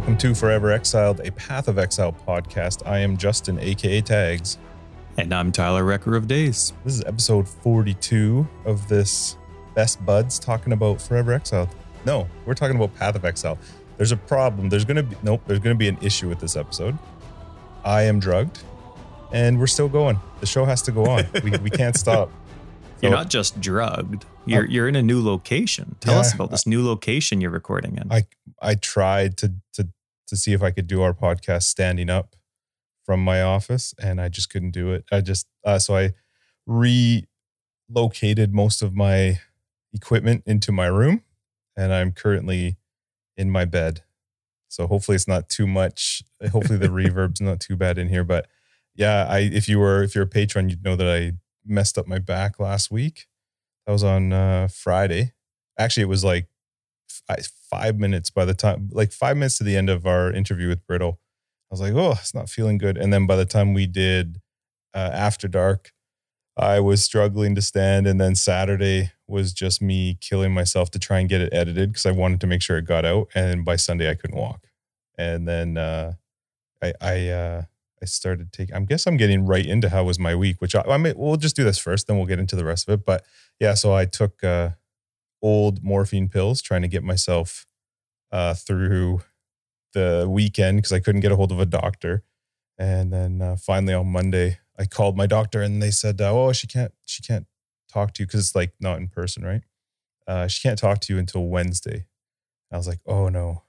Welcome to Forever Exiled, a Path of Exile podcast. I am Justin, aka Tags. And I'm Tyler Recker of Days. This is episode 42 of this Best Buds talking about Forever Exiled. No, we're talking about Path of Exile. There's a problem. There's going to be, nope, there's going to be an issue with this episode. I am drugged and we're still going. The show has to go on. we, we can't stop. You're not just drugged. You're you're in a new location. Tell Yeah, us about this new location you're recording in. I I tried to to to see if I could do our podcast standing up from my office, and I just couldn't do it. I just uh, so I relocated most of my equipment into my room, and I'm currently in my bed. So hopefully it's not too much. Hopefully the reverb's not too bad in here. But yeah, I if you were if you're a patron, you'd know that I messed up my back last week. That was on uh, Friday. Actually, it was like fi- five minutes by the time, like five minutes to the end of our interview with Brittle. I was like, oh, it's not feeling good. And then by the time we did uh, After Dark, I was struggling to stand. And then Saturday was just me killing myself to try and get it edited because I wanted to make sure it got out. And by Sunday, I couldn't walk. And then uh, I, I, uh, I started taking. I guess I'm getting right into how was my week, which I, I mean, we'll just do this first, then we'll get into the rest of it. But yeah, so I took uh, old morphine pills, trying to get myself uh, through the weekend because I couldn't get a hold of a doctor. And then uh, finally on Monday, I called my doctor, and they said, uh, "Oh, she can't, she can't talk to you because it's like not in person, right? Uh, she can't talk to you until Wednesday." I was like, "Oh no,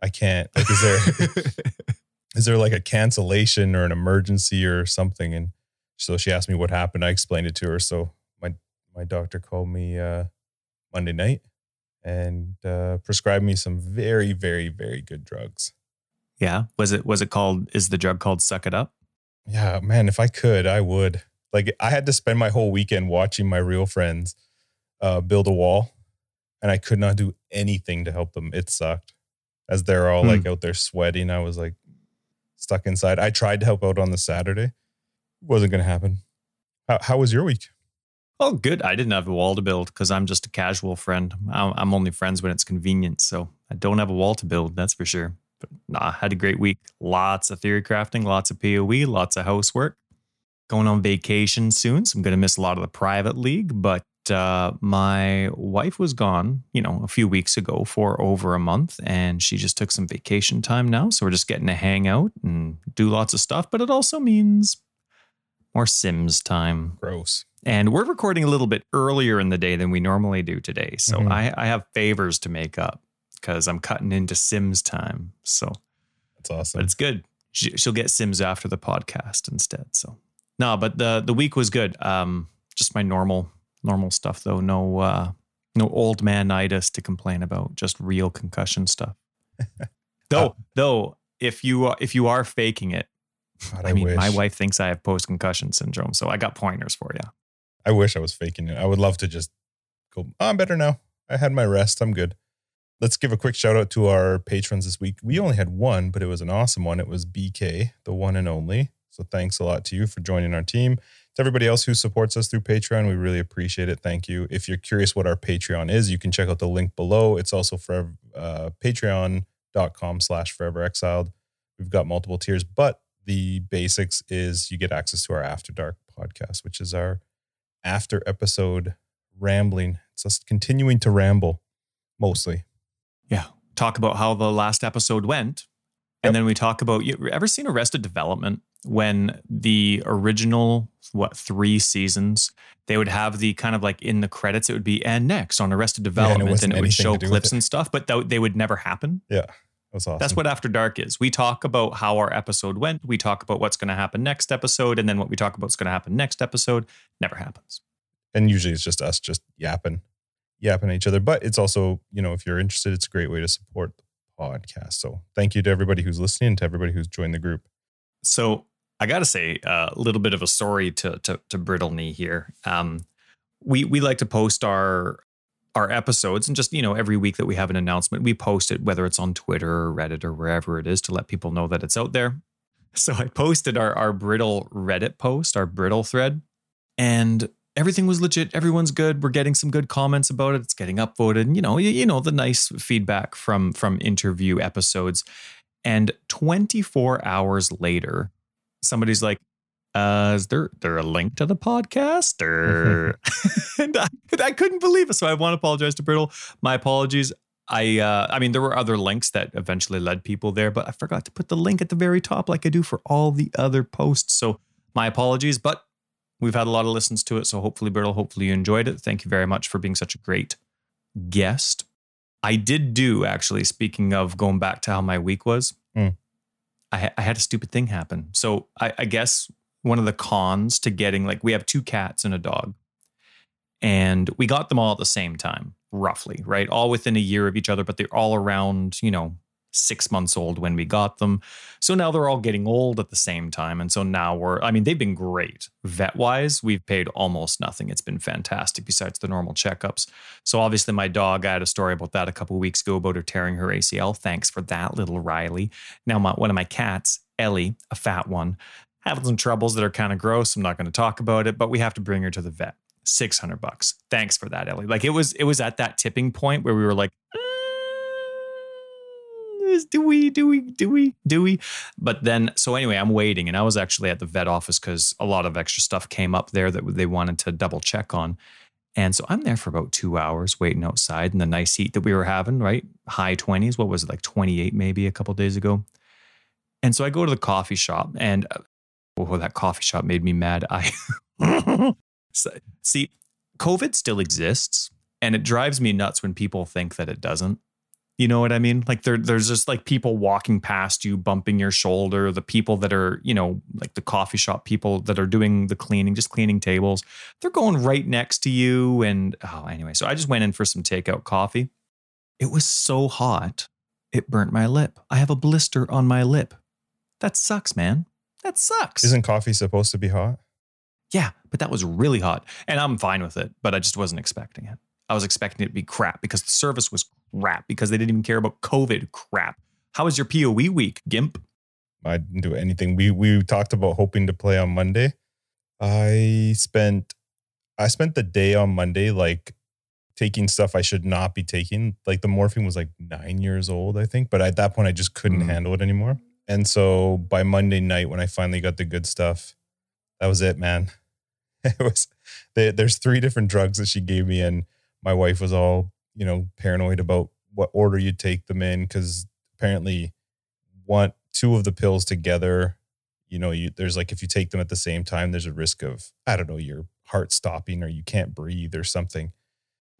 I can't. Like, is there?" is there like a cancellation or an emergency or something? And so she asked me what happened. I explained it to her. So my my doctor called me uh, Monday night and uh, prescribed me some very very very good drugs. yeah. Was it was it called is the drug called Suck It Up? Yeah, man, if I could, I would. Like I had to spend my whole weekend watching my real friends uh, build a wall, and I could not do anything to help them. It sucked. As they're all Hmm. like out there sweating, I was like stuck inside. I tried to help out on the Saturday. Wasn't gonna happen. How, how was your week? Oh, good. I didn't have a wall to build because I'm just a casual friend. I'm I'm only friends when it's convenient, so I don't have a wall to build. That's for sure. But nah, had a great week. Lots of theory crafting, lots of POE, lots of housework. Going on vacation soon, so I'm going to miss a lot of the private league. But uh, my wife was gone, you know, a few weeks ago for over a month, and she just took some vacation time now. So we're just getting to hang out and do lots of stuff. But it also means more Sims time. Gross. And we're recording a little bit earlier in the day than we normally do today. So Mhm. I, I have favors to make up because I'm cutting into Sims time. So, That's awesome. but it's good. She, she'll get Sims after the podcast instead. So, no, but the the week was good. Um, just my normal normal stuff though. No uh, no old manitis to complain about. Just real concussion stuff. though, though, if you are, if you are faking it, God, I, mean, wish. my wife thinks I have post concussion syndrome. So I got pointers for you. I wish I was faking it. I would love to just go, oh, I'm better now. I had my rest. I'm good. Let's give a quick shout out to our patrons this week. We only had one, but it was an awesome one. It was BK, the one and only. So thanks a lot to you for joining our team. To everybody else who supports us through Patreon, we really appreciate it. Thank you. If you're curious what our Patreon is, you can check out the link below. It's also for uh, patreon.com slash forever exiled. We've got multiple tiers, but the basics is you get access to our After Dark podcast, which is our after episode rambling. It's us continuing to ramble mostly. Yeah. Talk about how the last episode went. Yep. And then we talk about you ever seen Arrested Development when the original what three seasons they would have the kind of like in the credits it would be and next on Arrested Development wasn't and it would show to do with clips and stuff but th- they would never happen. yeah was awesome. That's what After Dark is. We talk about how our episode went, we talk about what's going to happen next episode and then what we talk about is going to happen next episode never happens. and usually it's just us just yapping, yapping at each other. But it's also, you know, if you're interested, it's a great way to support the podcast. So thank you to everybody who's listening, to everybody who's joined the group. So I got to say uh, a little bit of a story to to, to Brittle Knee here. Um, we we like to post our our episodes and just you know every week that we have an announcement, we post it whether it's on Twitter or Reddit or wherever it is to let people know that it's out there. So I posted our our Brittle Reddit post, our Brittle thread, and everything was legit. Everyone's good. We're getting some good comments about it. It's getting upvoted. And, you know, you, you know the nice feedback from from interview episodes. And 24 hours later, somebody's like, uh, is there there a link to the podcast? Or and I, I couldn't believe it. So I want to apologize to Brittle. My apologies. I uh, I mean there were other links that eventually led people there, but I forgot to put the link at the very top like I do for all the other posts. So my apologies, but we've had a lot of listens to it. So hopefully, Brittle, hopefully you enjoyed it. Thank you very much for being such a great guest. I did do actually. Speaking of going back to how my week was, Mm. I, I had a stupid thing happen. So I, I guess one of the cons to getting like we have two cats and a dog, and we got them all at the same time, roughly, right? All within a year of each other, but they're all around, you know, six months old when we got them. So now they're all getting old at the same time. And so now we're, I mean, they've been great. Vet wise, we've paid almost nothing. It's been fantastic besides the normal checkups. So obviously, my dog, I had a story about that a couple weeks ago about her tearing her ACL. Thanks for that, little Riley. Now, my, one of my cats, Ellie, a fat one, having some troubles that are kind of gross. I'm not going to talk about it, but we have to bring her to the vet. 600 bucks. Thanks for that, Ellie. Like it was, it was at that tipping point where we were like, "Mm, do we, do we, do we, do we? But then, so anyway, I'm waiting and I was actually at the vet office because a lot of extra stuff came up there that they wanted to double check on. And so I'm there for about two hours waiting outside in the nice heat that we were having, right? High 20s. What was it, like 28 maybe a couple days ago? And so I go to the coffee shop and oh, that coffee shop made me mad. I see, COVID still exists and it drives me nuts when people think that it doesn't. You know what I mean? Like there, there's just like people walking past you, bumping your shoulder. The people that are, you know, like the coffee shop people that are doing the cleaning, just cleaning tables, they're going right next to you. And oh, anyway, so I just went in for some takeout coffee. It was so hot, it burnt my lip. I have a blister on my lip. That sucks, man. That sucks. Isn't coffee supposed to be hot? Yeah, but that was really hot. And I'm fine with it, but I just wasn't expecting it. I was expecting it to be crap because the service was crap because they didn't even care about COVID crap. How was your POE week, Gimp? I didn't do anything. We we talked about hoping to play on Monday. I spent I spent the day on Monday like taking stuff I should not be taking. Like the morphine was like nine years old, I think. But at that point, I just couldn't Mm. handle it anymore. And so by Monday night, when I finally got the good stuff, that was it, man. It was there- there's three different drugs that she gave me, and my wife was all you know paranoid about what order you take them in because apparently want two of the pills together you know you there's like if you take them at the same time there's a risk of i don't know your heart stopping or you can't breathe or something.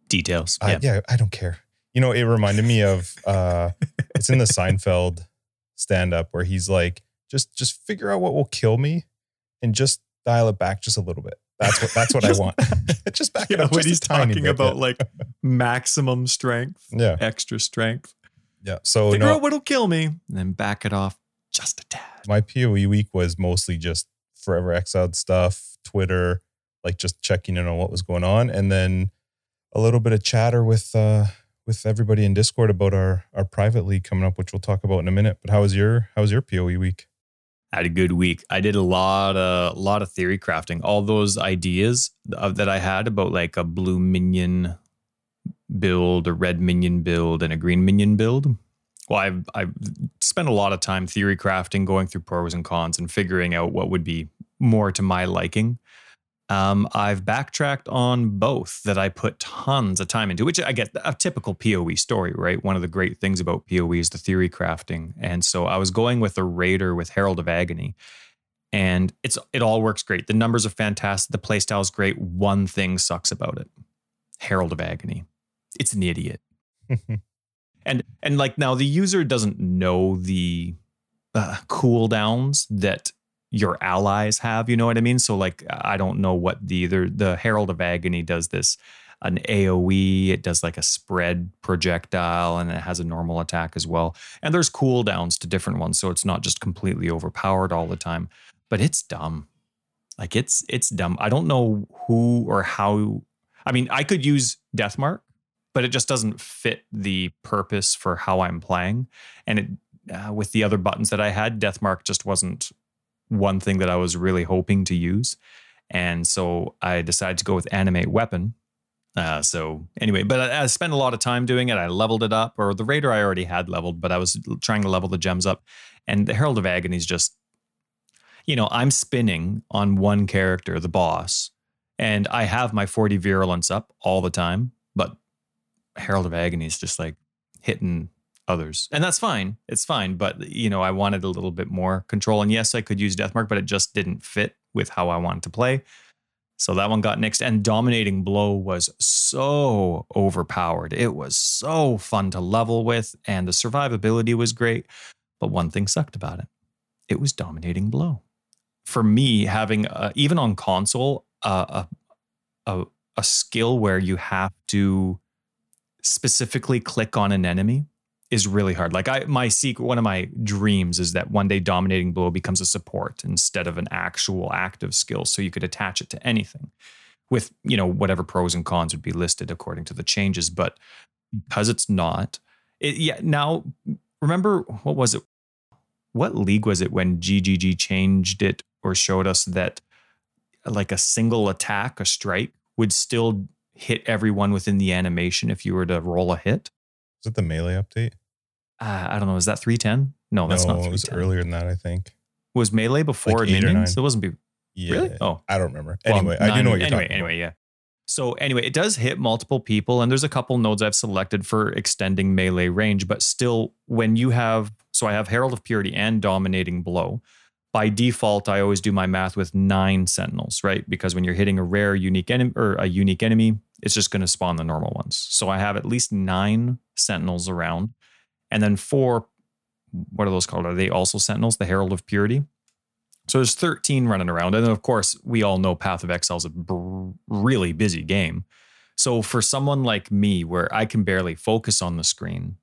Details. I, yeah. i don't care. You know it reminded me of uh it's in the seinfeld stand up where he's like just just figure out what will kill me and just dial it back just a little bit that's what that's what i want just back You it know, up when just he's talking bit, about yeah. like maximum strength, yeah extra strength. yeah so Figure no out what'll kill me, and then back it off just a tad. my POE week was mostly just forever exiled stuff, Twitter, like just checking in on what was going on, and then a little bit of chatter with uh with everybody in Discord about our our private league coming up, which we'll talk about in a minute. But how was your how was your POE week? Had a good week. I did a lot of lot of theory crafting. All those ideas that I had about like a blue minion build, a red minion build, and a green minion build. Well, I've I've spent a lot of time theory crafting, going through pros and cons, and figuring out what would be more to my liking. Um, I've backtracked on both that I put tons of time into, which I get a typical PoE story, right? One of the great things about PoE is the theory crafting. And so I was going with a raider with Herald of Agony. And it's it all works great. The numbers are fantastic. The playstyle is great. One thing sucks about it. Herald of Agony. It's an idiot. And and like now the user doesn't know the uh, cooldowns that your allies have. You know what I mean? So like I don't know what the the, the Herald of Agony does this an AOE. It does like a spread projectile, and it has a normal attack as well. And there's cooldowns to different ones, so it's not just completely overpowered all the time. But it's dumb. Like it's it's dumb. I don't know who or how. I mean, I could use Deathmark, but it just doesn't fit the purpose for how I'm playing. And it uh, with the other buttons that I had, Deathmark just wasn't one thing that I was really hoping to use. And so I decided to go with Animate Weapon, Uh, so anyway, but I, I, spent a lot of time doing it. I leveled it up, or the Raider I already had leveled, but I was trying to level the gems up. And the Herald of Agony is just, you know, I'm spinning on one character, the boss, and I have my 40 virulence up all the time, but Herald of Agony is just like hitting others. And that's fine. It's fine. But, you know, I wanted a little bit more control. And yes, I could use Deathmark, but it just didn't fit with how I wanted to play. So that one got nixed. And Dominating Blow was so overpowered. It was so fun to level with, and the survivability was great. But one thing sucked about it it was Dominating Blow. For me, having even on console, a, a, a skill where you have to specifically click on an enemy is really hard. Like I my secret one of my dreams is that one day dominating blow becomes a support instead of an actual active skill so you could attach it to anything with, you know, whatever pros and cons would be listed according to the changes, but because it's not it, yeah, now remember what was it? What league was it when GGG changed it or showed us that like a single attack, a strike would still hit everyone within the animation if you were to roll a hit? Is it the melee update? Uh, I don't know, is that 310? No, that's no, not. It was earlier than that, I think. Was melee before like minions? It wasn't. Be- yeah. Really? Oh, I don't remember. Anyway, well, I do know what you're anyway, talking. Anyway, yeah. So anyway, it does hit multiple people, and there's a couple nodes I've selected for extending melee range. But still, when you have, so I have Herald of Purity and Dominating Blow. By default, I always do my math with nine Sentinels, right? Because when you're hitting a rare unique enemy or a unique enemy, it's just going to spawn the normal ones. So I have at least nine Sentinels around. And then four, what are those called? Are they also Sentinels, the Herald of Purity? So there's 13 running around. And then, of course, we all know Path of Exile is a br- really busy game. So for someone like me, where I can barely focus on the screen,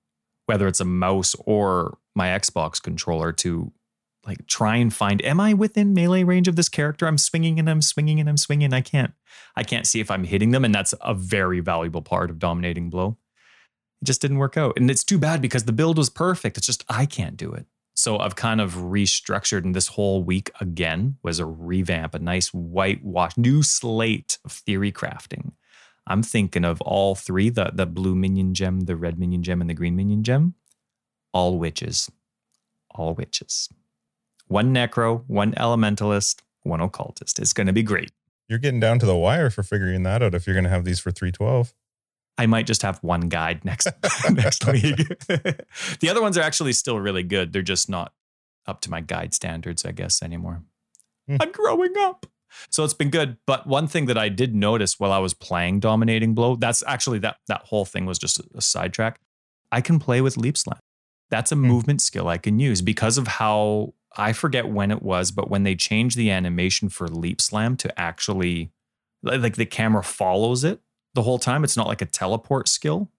whether it's a mouse or my Xbox controller, to like try and find, am I within melee range of this character? I'm swinging and I'm swinging and I'm swinging. I can't, I can't see if I'm hitting them, and that's a very valuable part of dominating blow. It just didn't work out. And it's too bad because the build was perfect. It's just I can't do it. So I've kind of restructured, and this whole week again was a revamp, a nice whitewash, new slate of theory crafting. I'm thinking of all three the, the blue minion gem, the red minion gem, and the green minion gem. All witches. All witches. One necro, one elementalist, one occultist. It's going to be great. You're getting down to the wire for figuring that out if you're going to have these for 312. I might just have one guide next next week. the other ones are actually still really good. They're just not up to my guide standards, I guess, anymore. Mm. I'm growing up. So it's been good. But one thing that I did notice while I was playing Dominating Blow, that's actually that that whole thing was just a, a sidetrack. I can play with Leap Slam. That's a mm. movement skill I can use because of how I forget when it was, but when they changed the animation for Leap Slam to actually like the camera follows it the whole time. It's not like a teleport skill,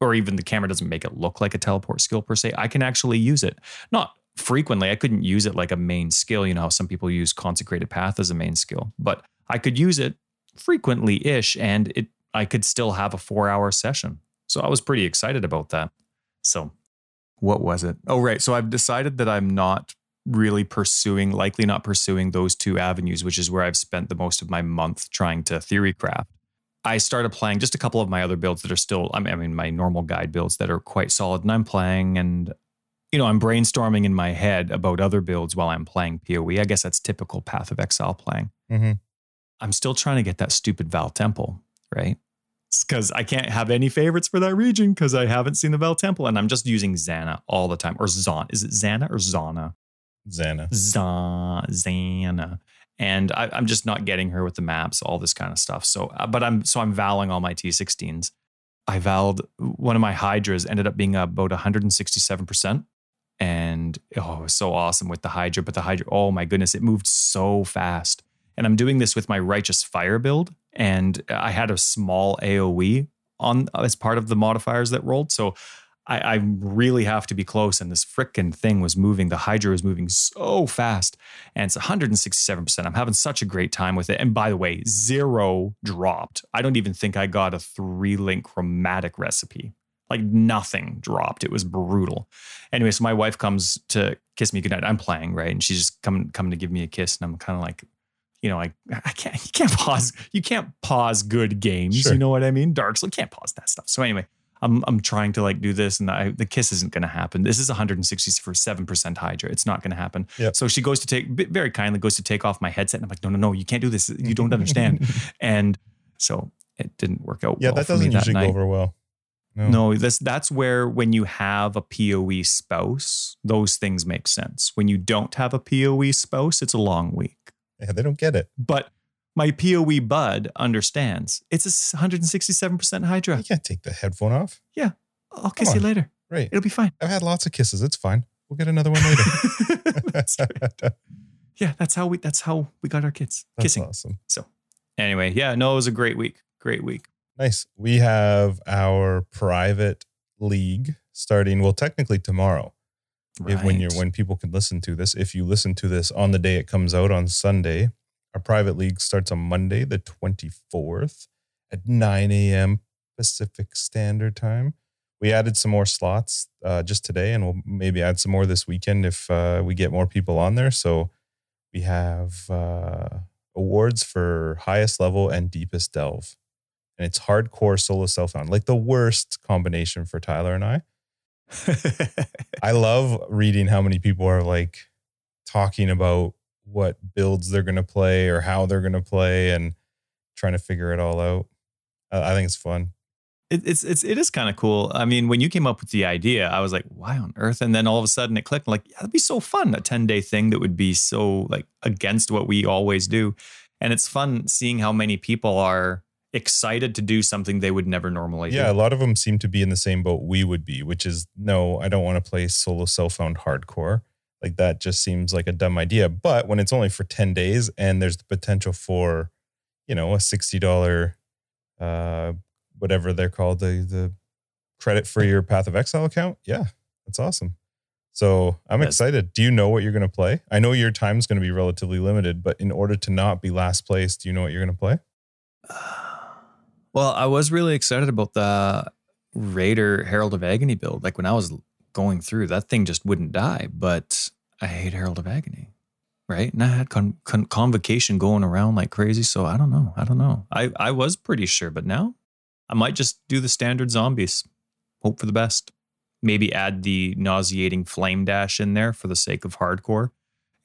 or even the camera doesn't make it look like a teleport skill per se. I can actually use it. Not frequently. I couldn't use it like a main skill. You know how some people use consecrated path as a main skill, but I could use it frequently ish, and it I could still have a four hour session. So I was pretty excited about that. So what was it? Oh, right. So I've decided that I'm not really pursuing, likely not pursuing those two avenues, which is where I've spent the most of my month trying to theory craft. I started playing just a couple of my other builds that are still, I mean, my normal guide builds that are quite solid. And I'm playing and, you know, I'm brainstorming in my head about other builds while I'm playing PoE. I guess that's typical Path of Exile playing. Mm-hmm. I'm still trying to get that stupid Vaal Temple, right? Because I can't have any favorites for that region because I haven't seen the Vaal Temple. And I'm just using Zana all the time. Or Zon. Is it Zana or Zana? Zana. Zana. Zana and I, am just not getting her with the maps, all this kind of stuff. So, uh, but I'm so I'm valing all my T16s. I valed one of my hydras ended up being about 167 percent, and oh, it was so awesome with the hydra. But the hydra, oh my goodness, it moved so fast. And I'm doing this with my righteous fire build, and I had a small AOE on as part of the modifiers that rolled. So I, I really have to be close. And this freaking thing was moving. The Hydra was moving so fast. And it's 167%. I'm having such a great time with it. And by the way, zero dropped. I don't even think I got a three link chromatic recipe. Like nothing dropped. It was brutal. Anyway, so my wife comes to kiss me goodnight. I'm playing, right? And she's just coming coming to give me a kiss. And I'm kind of like you know, I, I can't, you can't pause, you can't pause good games. Sure. You know what I mean? Dark Souls can't pause that stuff. So anyway, I'm, I'm trying to like do this and I, the kiss isn't going to happen. This is 160 for 7% Hydra. It's not going to happen. Yep. So she goes to take, very kindly goes to take off my headset. And I'm like, no, no, no, you can't do this. You don't understand. and so it didn't work out. Yeah, well that doesn't usually go over well. No, that's that's where when you have a PoE spouse, those things make sense. When you don't have a PoE spouse, it's a long week. Yeah, they don't get it. But my PoE bud understands. It's a 167% Hydra. You can't take the headphone off. Yeah. I'll kiss you later. Right. It'll be fine. I've had lots of kisses. It's fine. We'll get another one later. That's right. Yeah, that's how we that's how we got our kids. That's Kissing. awesome. So anyway, yeah, no, it was a great week. Great week. Nice. We have our private league starting. Well, technically tomorrow. If, when you're when people can listen to this. If you listen to this on the day it comes out on Sunday, our private league starts on Monday, the 24th at 9 a.m. Pacific Standard Time. We added some more slots uh, just today, and we'll maybe add some more this weekend if uh, we get more people on there. So we have uh, awards for highest level and deepest delve, and it's hardcore solo self found, like the worst combination for Tyler and I. I love reading how many people are like talking about what builds they're going to play or how they're going to play and trying to figure it all out. I, I think it's fun. it, it's it's it is kind of cool. I mean, when you came up with the idea, I was like, why on earth? And then all of a sudden it clicked. Like, yeah, that'd be so fun. A 10 day thing that would be so like against what we always do. And it's fun seeing how many people are excited to do something they would never normally Yeah, a lot of them seem to be in the same boat we would be, which is no, I don't want to play solo self found hardcore. Like that just seems like a dumb idea. But when it's only for 10 days and there's the potential for, you know, a $60 uh whatever they're called, the the credit for your Path of Exile account. Yeah, that's awesome. So I'm That's- excited. Do you know what you're gonna play? I know your time's gonna be relatively limited, but in order to not be last place, do you know what you're gonna play? Well, I was really excited about the Raider Herald of Agony build. Like when I was going through, that thing just wouldn't die. But I hate Herald of Agony, right? And I had con- con- convocation going around like crazy. So I don't know. I don't know. I, I was pretty sure, but now I might just do the standard zombies. Hope for the best. Maybe add the nauseating flame dash in there for the sake of hardcore.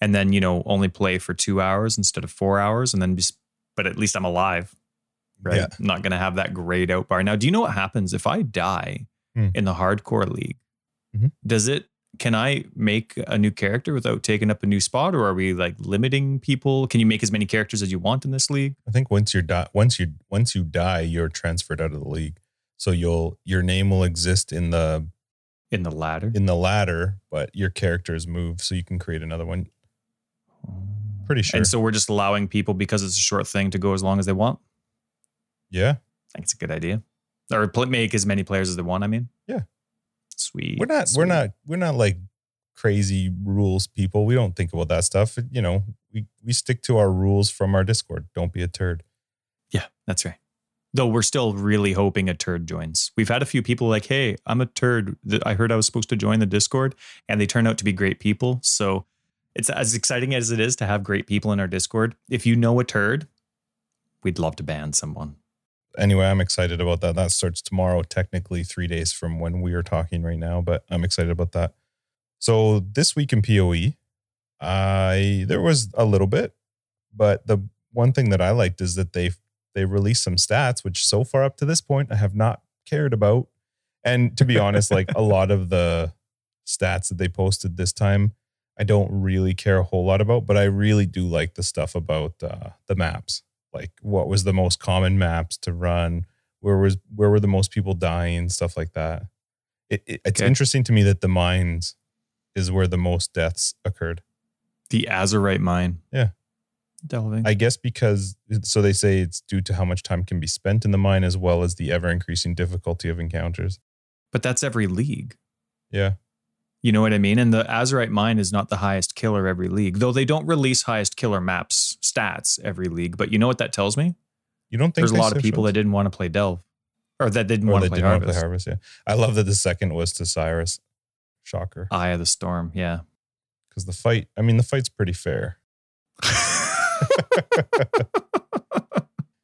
And then, you know, only play for two hours instead of four hours. And then just, but at least I'm alive right? Yeah. I'm not going to have that grayed out bar. Now, do you know what happens if I die Hmm. in the hardcore league? Mhm. Does it, can I make a new character without taking up a new spot or are we like limiting people? Can you make as many characters as you want in this league? I think once you're di- once you once you die, you're transferred out of the league. So you'll your name will exist in the In the ladder? in the ladder, but your characters move, so you can create another one. Pretty sure. And so we're just allowing people because it's a short thing to go as long as they want. yeah, I think it's a good idea. Or pl- make as many players as they want, I mean. Sweet. we're not we're not we're not like crazy rules people. We don't think about that stuff. You know, we we stick to our rules from our Discord. Don't be a turd. Yeah, that's right. Though we're still really hoping a turd joins. We've had a few people like, hey, I'm a turd. I heard I was supposed to join the Discord, and they turn out to be great people. So it's as exciting as it is to have great people in our Discord. If you know a turd, we'd love to ban someone. Anyway, I'm excited about that. That starts tomorrow, technically three days from when we are talking right now, but I'm excited about that. So this week in PoE, I there was a little bit, but the one thing that I liked is that they they released some stats, which so far up to this point I have not cared about. And to be honest, like a lot of the stats that they posted this time, I don't really care a whole lot about, but I really do like the stuff about uh, the maps. Like what was the most common maps to run? Where was where were the most people dying? Stuff like that. It, it- it's Okay. interesting to me that the mines is where the most deaths occurred. The Azurite mine. Yeah. Delving. I guess because so they say it's due to how much time can be spent in the mine as well as the ever increasing difficulty of encounters. but that's every league. Yeah. You know what I mean? And the Azurite mine is not the highest killer every league, though they don't release highest killer maps stats every league. But you know what that tells me? You don't think There's a lot of people that didn't want to play Delve or that didn't or want to play didn't want to Harvest. play Harvest. Yeah. I love that the second was to Sirus. Shocker. Eye of the Storm. Yeah. Because the fight, I mean, the fight's pretty fair. yeah,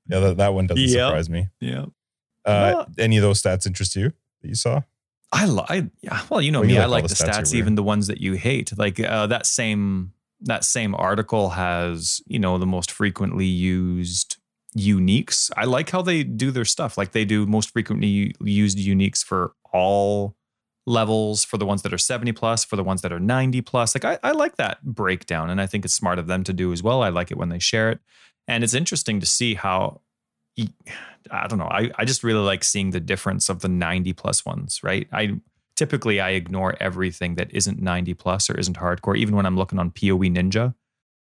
that, that one doesn't Yep. surprise me. Yeah. Uh, any of those stats interest you that you saw? I like, yeah. Well, you know Well, you me. like I like the the stats stats, even the ones that you hate. Like uh, that same that same article has, you know, the most frequently used uniques. I like how they do their stuff. Like they do most frequently used uniques for all levels, for the ones that are 70 plus, for the ones that are 90 plus. Like I, I like that breakdown. And I think it's smart of them to do as well. I like it when they share it. And it's interesting to see how I don't know. I, I just really like seeing the difference of the 90 plus ones, right? I typically I ignore everything that isn't 90 plus or isn't hardcore, even when I'm looking on PoE Ninja.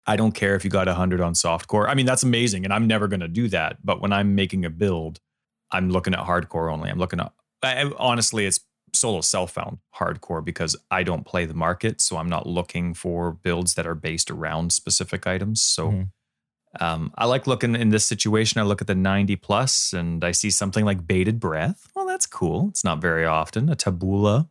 I don't care if you got 100 on softcore. I mean, that's amazing, and I'm never going to do that. But when I'm making a build, I'm looking at hardcore only. I'm looking at, I, honestly, it's solo self found hardcore because I don't play the market. So I'm not looking for builds that are based around specific items. So Mhm. Um, I like looking in this situation. I look at the 90 plus and I see something like bated Breath. Well, that's cool. It's not very often. A Tabula.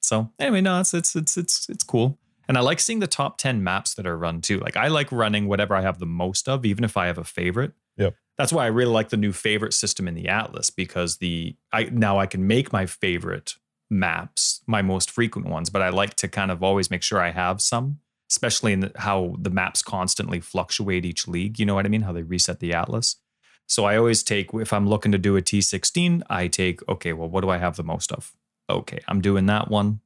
So anyway, no, it's it's it's it's it's cool. And I like seeing the top 10 maps that are run too. Like I like running whatever I have the most of, even if I have a favorite. Yep. That's why I really like the new favorite system in the Atlas because the I now I can make my favorite maps, my most frequent ones, but I like to kind of always make sure I have some, especially in the, how the maps constantly fluctuate each league. You know what I mean? How they reset the Atlas. So I always take if I'm looking to do a T16, I take okay, well, what do I have the most of? Okay, I'm doing that one.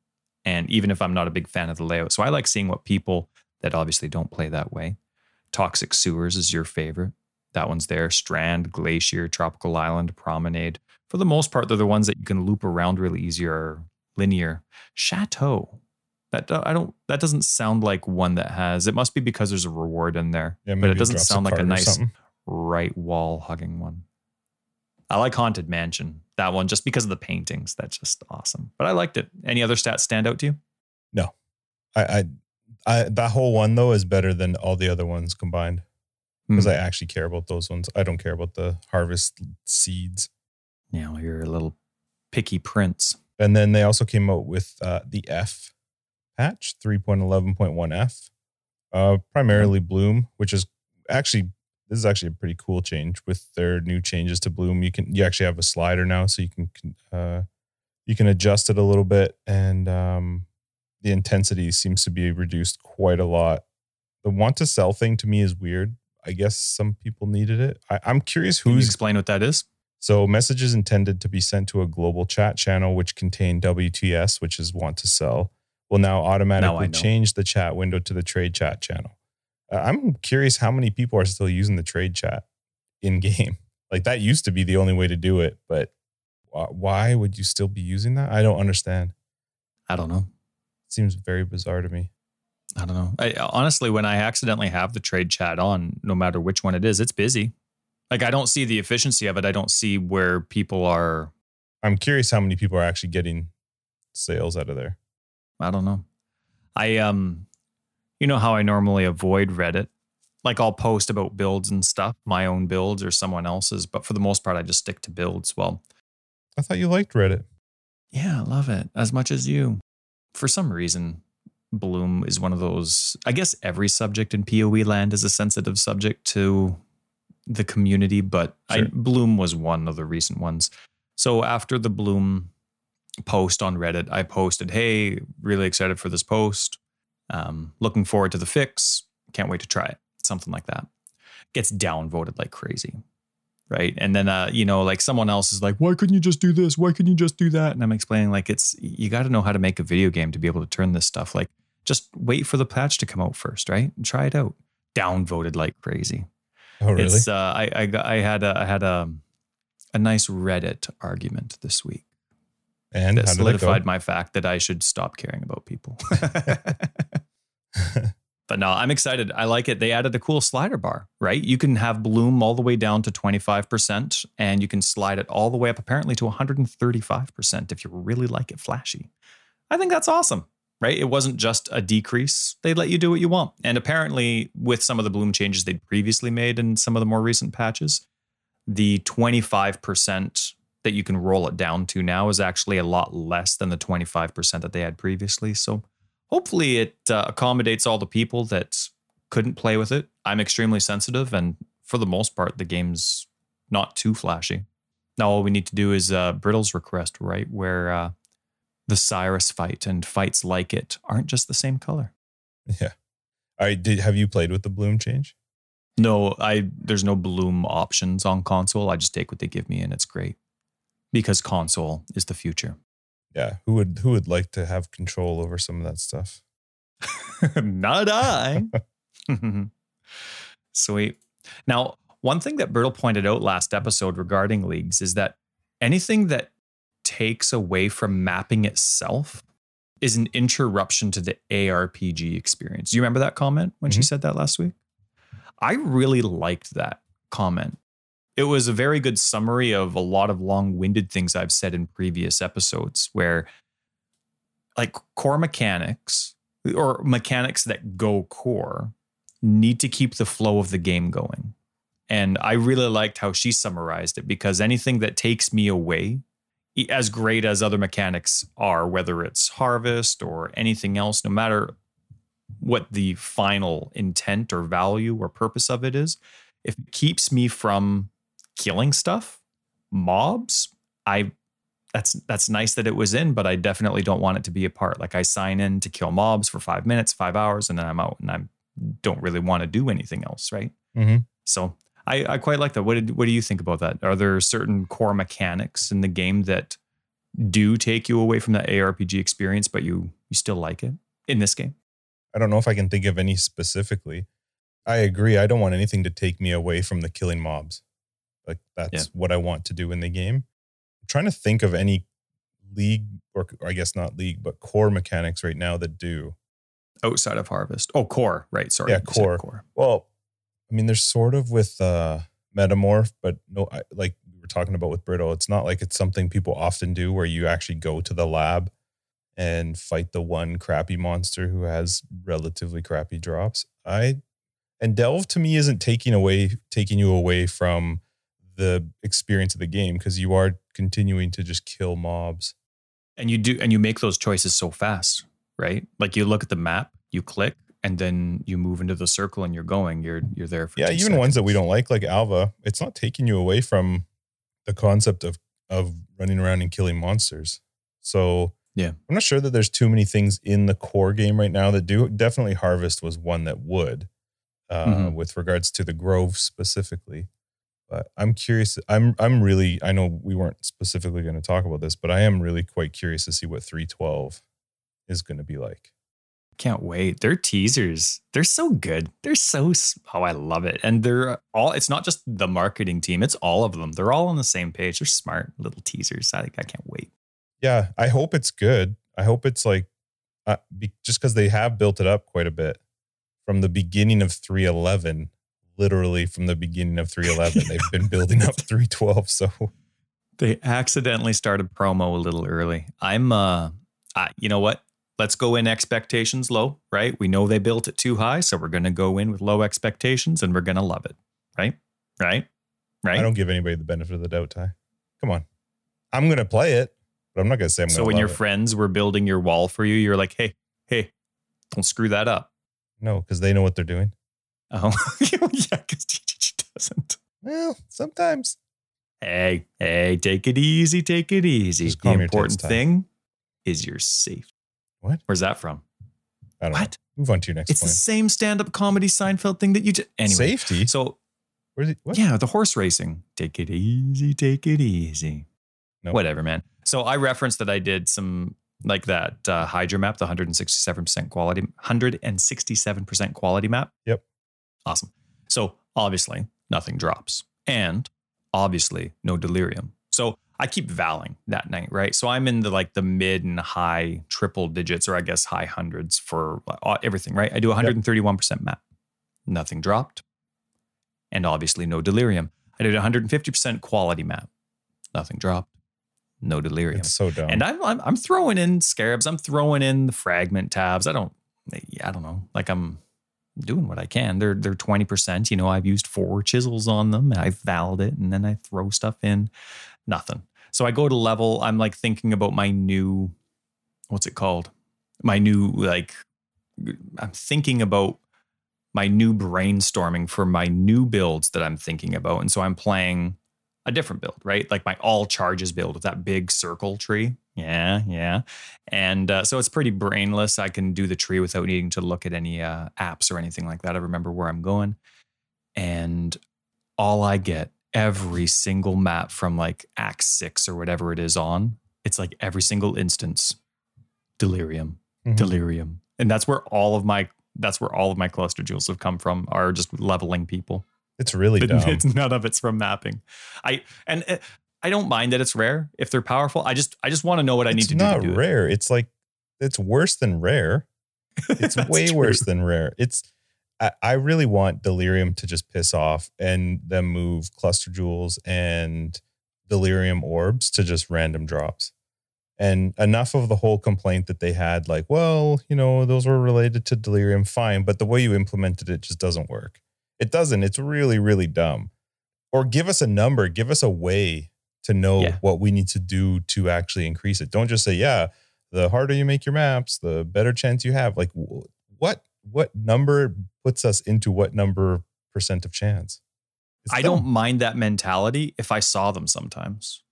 And even if I'm not a big fan of the layout, so I like seeing what people that obviously don't play that way. Toxic Sewers is your favorite. That one's there. Strand, Glacier, Tropical Island, Promenade. For the most part, they're the ones that you can loop around really easy or linear. Chateau. That I don't. That doesn't sound like one that has. It must be because there's a reward in there, Yeah, but it doesn't sound like a nice right wall hugging one. I like Haunted Mansion. That one just because of the paintings. That's just awesome. But I liked it. Any other stats stand out to you? I, I, I, that whole one though is better than all the other ones combined because Hmm. I actually care about those ones. I don't care about the harvest seeds. Yeah, well, you're a little picky prince. And then they also came out with uh, the F patch 3.11.1F, uh, primarily Bloom, which is actually this is actually a pretty cool change with their new changes to Bloom. You can you actually have a slider now, so you can uh, you can adjust it a little bit, and um, the intensity seems to be reduced quite a lot. The want to sell thing to me is weird. I guess some people needed it. I, I'm curious who's explain what that is? so messages intended to be sent to a global chat channel which contain WTS, which is want to sell, will now automatically know. change the chat window to the trade chat channel. Uh, I'm curious how many people are still using the trade chat in game. Like that used to be the only way to do it, but why would you still be using that? I don't understand. I don't know. seems very bizarre to me. I don't know. I, honestly, when I accidentally have the trade chat on, no matter which one it is, it's busy. Like I don't see the efficiency of it. I don't see where people are. I'm curious how many people are actually getting sales out of there. I don't know. I um, you know how I normally avoid Reddit. Like I'll post about builds and stuff, my own builds or someone else's, but for the most part, I just stick to builds. Well, I thought you liked Reddit. Yeah, I love it as much as you. For some reason, Bloom is one of those. I guess every subject in PoE land is a sensitive subject to the community, but I, Bloom was one of the recent ones. So after the Bloom post on Reddit, I posted, "Hey, really excited for this post. Um, looking forward to the fix. Can't wait to try it." Something like that. Gets downvoted like crazy right and then uh you know like someone else is like why couldn't you just do this why couldn't you just do that and i'm explaining like it's you got to know how to make a video game to be able to turn this stuff like just wait for the patch to come out first right and try it out downvoted like crazy Oh, really? it's uh i i, I had a i had a a nice reddit argument this week and that solidified my fact that i should stop caring about people But no, I'm excited. I like it. They added a cool slider bar, right? You can have bloom all the way down to 25%, and you can slide it all the way up apparently to 135% if you really like it flashy. I think that's awesome, right? It wasn't just a decrease. They let you do what you want. And apparently, with some of the bloom changes they'd previously made in some of the more recent patches, the 25% that you can roll it down to now is actually a lot less than the 25% that they had previously. So hopefully it uh, accommodates all the people that couldn't play with it I'm extremely sensitive, and for the most part, the game's not too flashy. Now all we need to do is uh, Brittle's request, right, where uh, the Sirus fight and fights like it aren't just the same color. Yeah. All right. Did have you played with the bloom change? No, I there's no bloom options on console. I just take what they give me, and it's great because console is the future. Yeah. Who would who would like to have control over some of that stuff? Not I. Sweet. Now, one thing that Brittle pointed out last episode regarding leagues is that anything that takes away from mapping itself is an interruption to the ARPG experience. Do you remember that comment when she Mhm. said that last week? I really liked that comment. It was a very good summary of a lot of long winded things I've said in previous episodes where, like, core mechanics or mechanics that go core need to keep the flow of the game going. And I really liked how she summarized it because anything that takes me away, as great as other mechanics are, whether it's harvest or anything else, no matter what the final intent or value or purpose of it is, if it keeps me from killing stuff, mobs, I that's that's nice that it was in, but I definitely don't want it to be a part. Like I sign in to kill mobs for five minutes, five hours, and then I'm out and I don't really want to do anything else, right? Mhm. So I, I quite like that. What did what do you think about that? Are there certain core mechanics in the game that do take you away from that ARPG experience, but you you still like it in this game? I don't know if I can think of any specifically. I agree. I don't want anything to take me away from the killing mobs. Like that's Yeah. what I want to do in the game. I'm trying to think of any league or I guess not league, but core mechanics right now that do. Outside of Harvest. Oh, core, right. Sorry. Yeah, core. core. Well, I mean, there's sort of with uh, Metamorph, but no, I, like we were talking about with Brittle, it's not like it's something people often do where you actually go to the lab and fight the one crappy monster who has relatively crappy drops. I and Delve to me isn't taking away taking you away from the experience of the game because you are continuing to just kill mobs. And you do and you make those choices so fast, right? Like you look at the map, you click, and then you move into the circle and you're going. You're you're there for yeah, even ones that we don't like, like Alva, it's not taking you away from the concept of of running around and killing monsters. So Yeah. I'm not sure that there's too many things in the core game right now that do. Definitely, Harvest was one that would, uh, Mhm. with regards to the Grove specifically. But I'm curious. I'm I'm really. I know we weren't specifically going to talk about this, but I am really quite curious to see what 312 is going to be like. Can't wait. They're teasers. They're so good. They're so oh, I love it. And they're all. It's not just the marketing team. It's all of them. They're all on the same page. They're smart little teasers. I I can't wait. Yeah, I hope it's good. I hope it's like uh, be, just because they have built it up quite a bit from the beginning of 311. Literally from the beginning of 311, they've been building up 312. So They accidentally started promo a little early. I'm uh, I, you know what? Let's go in expectations low, right? We know they built it too high, so we're gonna go in with low expectations and we're gonna love it, right? Right? Right? I don't give anybody the benefit of the doubt. Ty, come on, I'm gonna play it, but I'm not gonna say I'm so when your it. friends were building your wall for you, you're like, hey, hey, don't screw that up. no, because they know what they're doing. Oh, yeah, because GGG doesn't. Well, sometimes Hey, hey, take it easy, take it easy. Just The important thing is you're safe. What? Where's that from? I don't What? know. Move on to your next It's the same stand-up comedy Seinfeld thing that you just anyway. Safety. So Where's it? What? yeah, the horse racing. Take it easy, take it easy. Nope. Whatever, man. So I referenced that I did some like that uh, Hydra map, the 167% quality, 167% quality map. Yep. Awesome. So obviously nothing drops, and obviously no delirium. So I keep valing that night, right? So I'm in the like the mid and high triple digits, or I guess high hundreds for uh, everything, right? I do 131% map, nothing dropped, and obviously no delirium. I did 150% quality map, nothing dropped, no delirium. It's so dumb. And I'm, I'm I'm throwing in scarabs. I'm throwing in the fragment tabs. I don't I don't know. Like I'm doing what I can. They're they're 20%. You know, I've used four chisels on them. I've valid it and then I throw stuff in. Nothing. So I go to level. I'm like thinking about my new what's it called? My new like I'm thinking about my new brainstorming for my new builds that I'm thinking about. And so I'm playing a different build, right? Like my all charges build with that big circle tree. Yeah, yeah. And uh, so it's pretty brainless. I can do the tree without needing to look at any uh, apps or anything like that. I remember where I'm going. And all I get every single map from like Act 6 or whatever it is on, it's like every single instance delirium, mm-hmm. delirium. And that's where all of my that's where all of my cluster jewels have come from are just leveling people. It's really dumb. It's, none of it's from mapping. I and uh, I don't mind that it's rare if they're powerful. I just I just want to know what I need to do. It's not rare. It. It's like it's worse than rare. It's way true. worse than rare. It's I, I really want Delirium to just piss off and then move cluster jewels and Delirium orbs to just random drops. And enough of the whole complaint that they had, like, well, you know, those were related to Delirium, fine, but the way you implemented it just doesn't work. It doesn't. It's really, really dumb. Or give us a number, give us a way to know yeah. what we need to do to actually increase it. Don't just say, yeah, the harder you make your maps, the better chance you have. Like, what what number puts us into what number percent of chance? It's I dumb. don't mind that mentality if I saw them sometimes.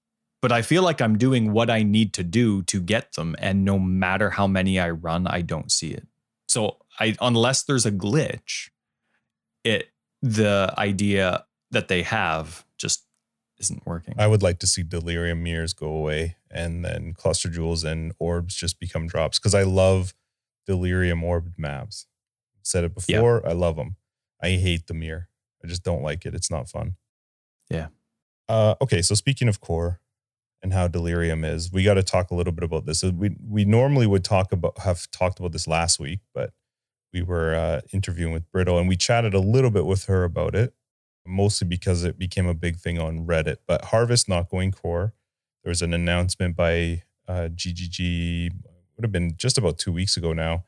But I feel like I'm doing what I need to do to get them. And no matter how many I run, I don't see it. So I unless there's a glitch, it the idea that they have just isn't working. I would like to see delirium mirrors go away and then cluster jewels and orbs just become drops because I love delirium orb maps. Said it before, I love them. I hate the mirror. I just don't like it. It's not fun. Yeah. Uh, okay, so speaking of core and how delirium is, we got to talk a little bit about this. We we normally would talk about have talked about this last week, but we were uh, interviewing with Brittle and we chatted a little bit with her about it, mostly because it became a big thing on Reddit. But Harvest not going core. There was an announcement by uh, GGG, would have been just about two weeks ago now,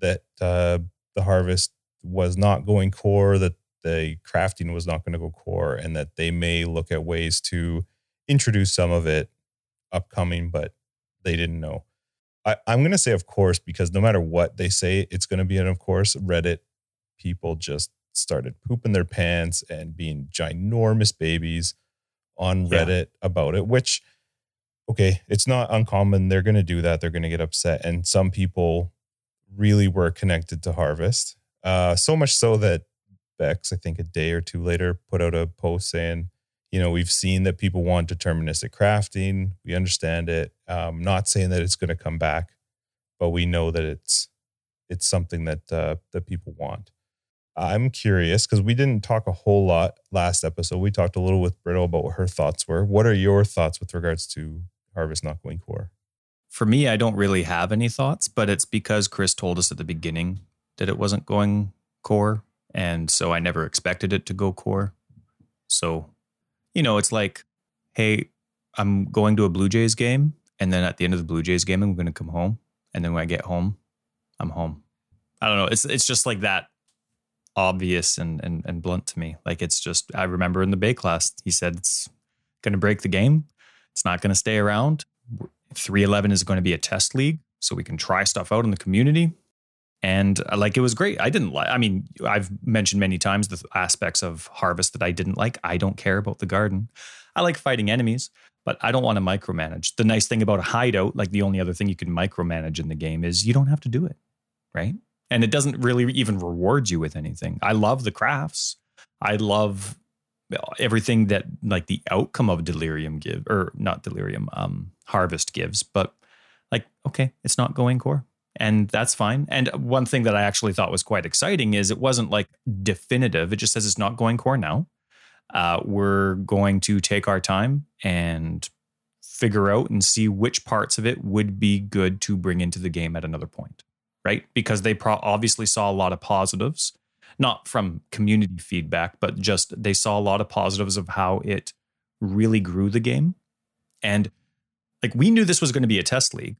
that uh, the Harvest was not going core, that the crafting was not going to go core, and that they may look at ways to introduce some of it upcoming, but they didn't know. I, I'm going to say, of course, because no matter what they say, it's going to be an of course. Reddit people just started pooping their pants and being ginormous babies on Reddit yeah. about it, which, okay, it's not uncommon. They're going to do that. They're going to get upset. And some people really were connected to Harvest. Uh, so much so that Bex, I think a day or two later, put out a post saying, you know, we've seen that people want deterministic crafting. We understand it. Um, not saying that it's going to come back, but we know that it's it's something that uh, that people want. I'm curious because we didn't talk a whole lot last episode. We talked a little with Brittle about what her thoughts were. What are your thoughts with regards to Harvest not going core? For me, I don't really have any thoughts, but it's because Chris told us at the beginning that it wasn't going core. And so I never expected it to go core. So you know, it's like, hey, I'm going to a Blue Jays game. And then at the end of the Blue Jays game, I'm going to come home. And then when I get home, I'm home. I don't know. It's it's just like that obvious and and and blunt to me. Like it's just I remember in the Baeclast, he said it's going to break the game. It's not going to stay around. 311 is going to be a test league so we can try stuff out in the community and uh, like it was great. I didn't like. I mean, I've mentioned many times the aspects of Harvest that I didn't like. I don't care about the garden. I like fighting enemies, but I don't want to micromanage. The nice thing about a hideout, like the only other thing you can micromanage in the game, is you don't have to do it, right? And it doesn't really even reward you with anything. I love the crafts. I love everything that like the outcome of delirium give or not delirium um harvest gives but like okay it's not going core and that's fine. And one thing that I actually thought was quite exciting is it wasn't like definitive. It just says it's not going core now. Uh, we're going to take our time and figure out and see which parts of it would be good to bring into the game at another point, right? Because they pro- obviously saw a lot of positives, not from community feedback, but just they saw a lot of positives of how it really grew the game. And like we knew this was going to be a test league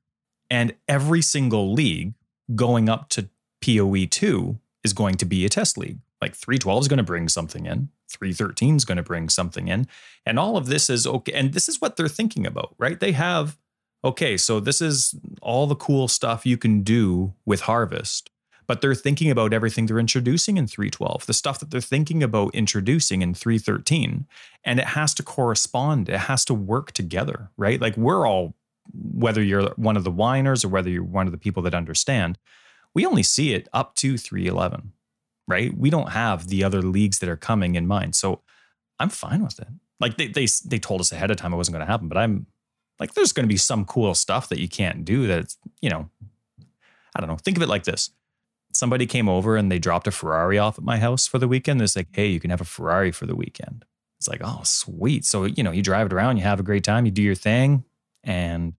and every single league going up to PoE 2 is going to be a test league. Like 312 is going to bring something in, 313 is going to bring something in. And all of this is okay. And this is what they're thinking about, right? They have, okay, so this is all the cool stuff you can do with Harvest. but they're thinking about everything they're introducing in 312, the stuff that they're thinking about introducing in 313. And it has to correspond, it has to work together, right? Like we're all, whether you're one of the whiners or whether you're one of the people that understand, we only see it up to 311, right? We don't have the other leagues that are coming in mind. So I'm fine with it. Like they they they told us ahead of time it wasn't going to happen, but I'm like there's going to be some cool stuff that you can't do that's, you know I don't know. Think of it like this. Somebody came over and they dropped a Ferrari off at my house for the weekend. It's like, hey, you can have a Ferrari for the weekend. It's like, oh, sweet. So, you know, you drive it around, you have a great time, you do your thing. And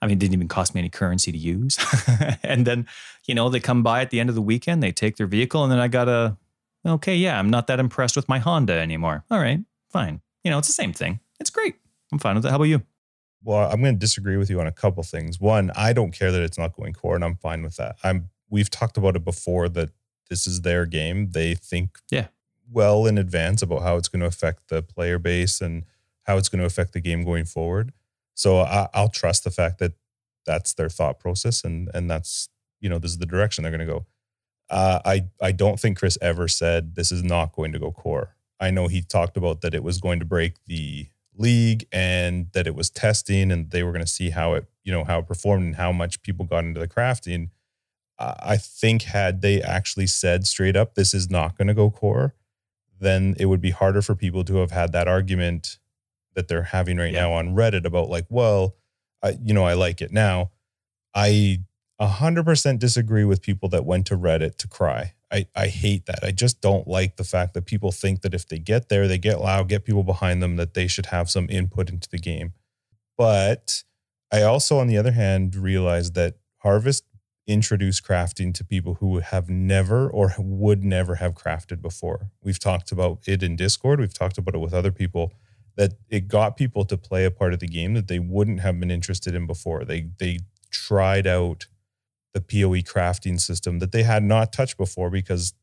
I mean, it didn't even cost me any currency to use. and then, you know, they come by at the end of the weekend, they take their vehicle, and then I got a, okay, yeah, I'm not that impressed with my Honda anymore. All right, fine. You know, it's the same thing. It's great. I'm fine with it. How about you? Well, I'm going to disagree with you on a couple things. One, I don't care that it's not going core, and I'm fine with that. I'm. We've talked about it before that this is their game. They think yeah well in advance about how it's going to affect the player base and how it's going to affect the game going forward. So I, I'll trust the fact that that's their thought process, and and that's you know this is the direction they're going to go. Uh, I I don't think Chris ever said this is not going to go core. I know he talked about that it was going to break the league and that it was testing and they were going to see how it you know how it performed and how much people got into the crafting i think had they actually said straight up this is not going to go core then it would be harder for people to have had that argument that they're having right yeah. now on reddit about like well I, you know i like it now i 100% disagree with people that went to reddit to cry I, I hate that. I just don't like the fact that people think that if they get there, they get loud, get people behind them, that they should have some input into the game. But I also, on the other hand, realize that Harvest introduced crafting to people who have never or would never have crafted before. We've talked about it in Discord, we've talked about it with other people that it got people to play a part of the game that they wouldn't have been interested in before. They they tried out the PoE crafting system that they had not touched before because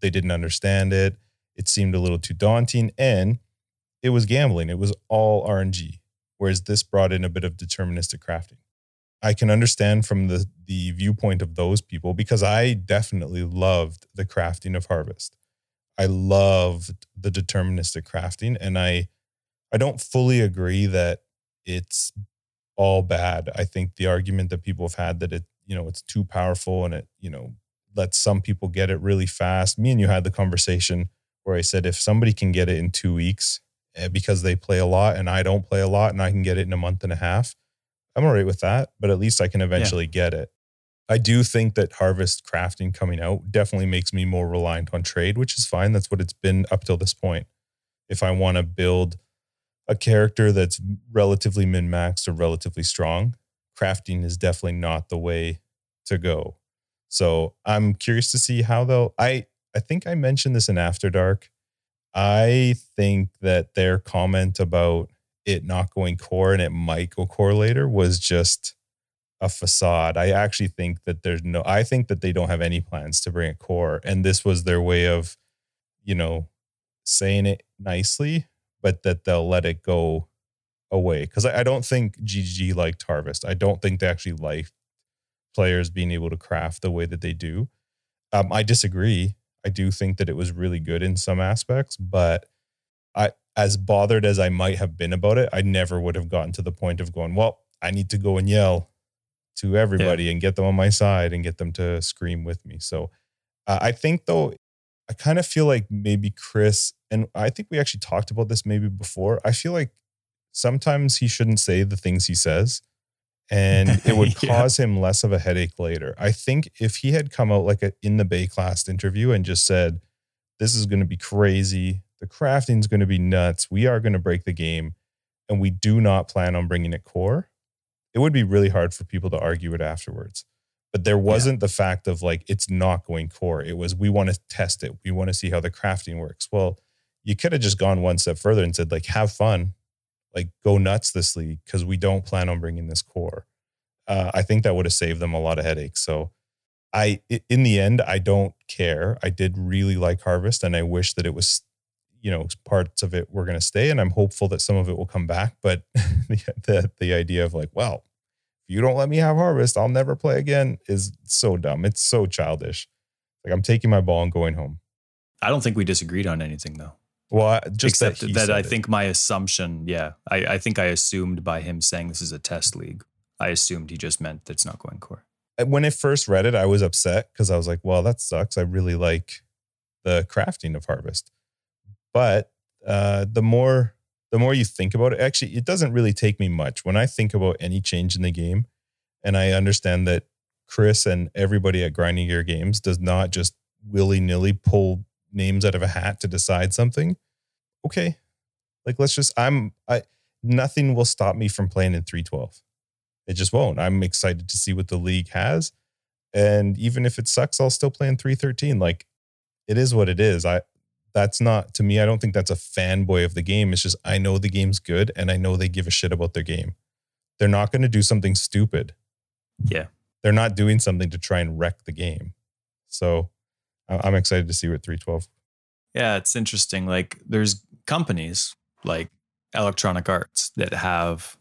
they didn't understand it. It seemed a little too daunting and it was gambling. It was all RNG, whereas this brought in a bit of deterministic crafting. I can understand from the, the viewpoint of those people because I definitely loved the crafting of Harvest. I loved the deterministic crafting and I I don't fully agree that it's all bad. I think the argument that people have had that it you know it's too powerful and it you know lets some people get it really fast. Me and you had the conversation where i said if somebody can get it in two weeks eh, because they play a lot and i don't play a lot and i can get it in a month and a half i'm all right with that but at least i can eventually yeah. get it. I do think that harvest crafting coming out definitely makes me more reliant on trade which is fine. That's what it's been up till this point. If i want to build a character that's relatively min maxed or relatively strong crafting is definitely not the way to go. So I'm curious to see how they'll. I I think I mentioned this in After Dark. I think that their comment about it not going core and it might go core later was just a facade. I actually think that there's no. I think that they don't have any plans to bring it core, and this was their way of, you know, saying it nicely, but that they'll let it go away because I, I, don't think GG liked Harvest. I don't think they actually liked players being able to craft the way that they do. Um, I disagree. I do think that it was really good in some aspects, but I, as bothered as I might have been about it, I never would have gotten to the point of going, well, I need to go and yell to everybody yeah. and get them on my side and get them to scream with me. So uh, I think though, I kind of feel like maybe Chris, and I think we actually talked about this maybe before. I feel like sometimes he shouldn't say the things he says and it would cause yeah. him less of a headache later. I think if he had come out like a in the Baeclast interview and just said, This is going to be crazy. The crafting is going to be nuts. We are going to break the game. And we do not plan on bringing it core. It would be really hard for people to argue it afterwards. But there wasn't yeah. the fact of like, it's not going core. It was, we want to test it. We want to see how the crafting works. Well, you could have just gone one step further and said, like, have fun like go nuts this league because we don't plan on bringing this core. Uh, I think that would have saved them a lot of headaches. So I, in the end, I don't care. I did really like Harvest, and I wish that it was, you know, parts of it were going to stay, and I'm hopeful that some of it will come back. But the, the the idea of like, well, if you don't let me have Harvest, I'll never play again is so dumb. It's so childish. Like I'm taking my ball and going home. I don't think we disagreed on anything though. Well, I- just Except that, that I it. think my assumption, yeah, I, I think I assumed by him saying this is a test league, I assumed he just meant that it's not going core. when I first read it, I was upset because I was like, well, that sucks. I really like the crafting of Harvest. But uh, the more the more you think about it, actually, it doesn't really take me much. When I think about any change in the game, and I understand that Chris and everybody at Grinding Gear Games does not just willy nilly pull names out of a hat to decide something. Okay, like let's just I'm I nothing will stop me from playing in 312. It just won't. I'm excited to see what the league has. And even if it sucks, I'll still play in 313. Like it is what it is. I that's not to me, I don't think that's a fanboy of the game. It's just I know the game's good and I know they give a shit about their game. They're not going to do something stupid. Yeah. They're not doing something to try and wreck the game. So I'm excited to see what 312. Yeah, it's interesting. Like there's companies like Electronic Arts that have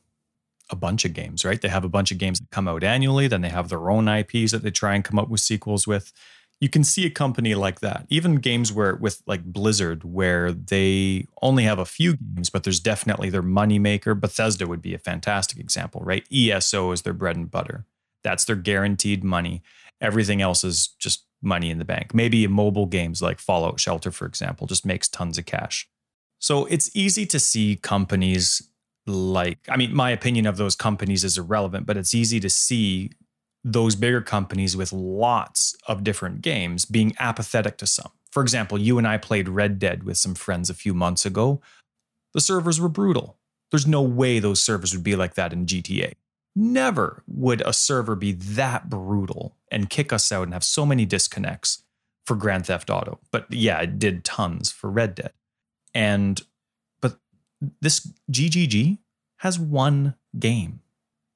a bunch of games, right? They have a bunch of games that come out annually, then they have their own IPs that they try and come up with sequels with. You can see a company like that. Even games where with like Blizzard where they only have a few games, but there's definitely their moneymaker. Bethesda would be a fantastic example, right? ESO is their bread and butter. That's their guaranteed money. Everything else is just money in the bank. Maybe mobile games like Fallout Shelter, for example, just makes tons of cash. So it's easy to see companies like, I mean, my opinion of those companies is irrelevant, but it's easy to see those bigger companies with lots of different games being apathetic to some. For example, you and I played Red Dead with some friends a few months ago. The servers were brutal. There's no way those servers would be like that in GTA. Never would a server be that brutal and kick us out and have so many disconnects for Grand Theft Auto. But yeah, it did tons for Red Dead. And but this GGG has one game.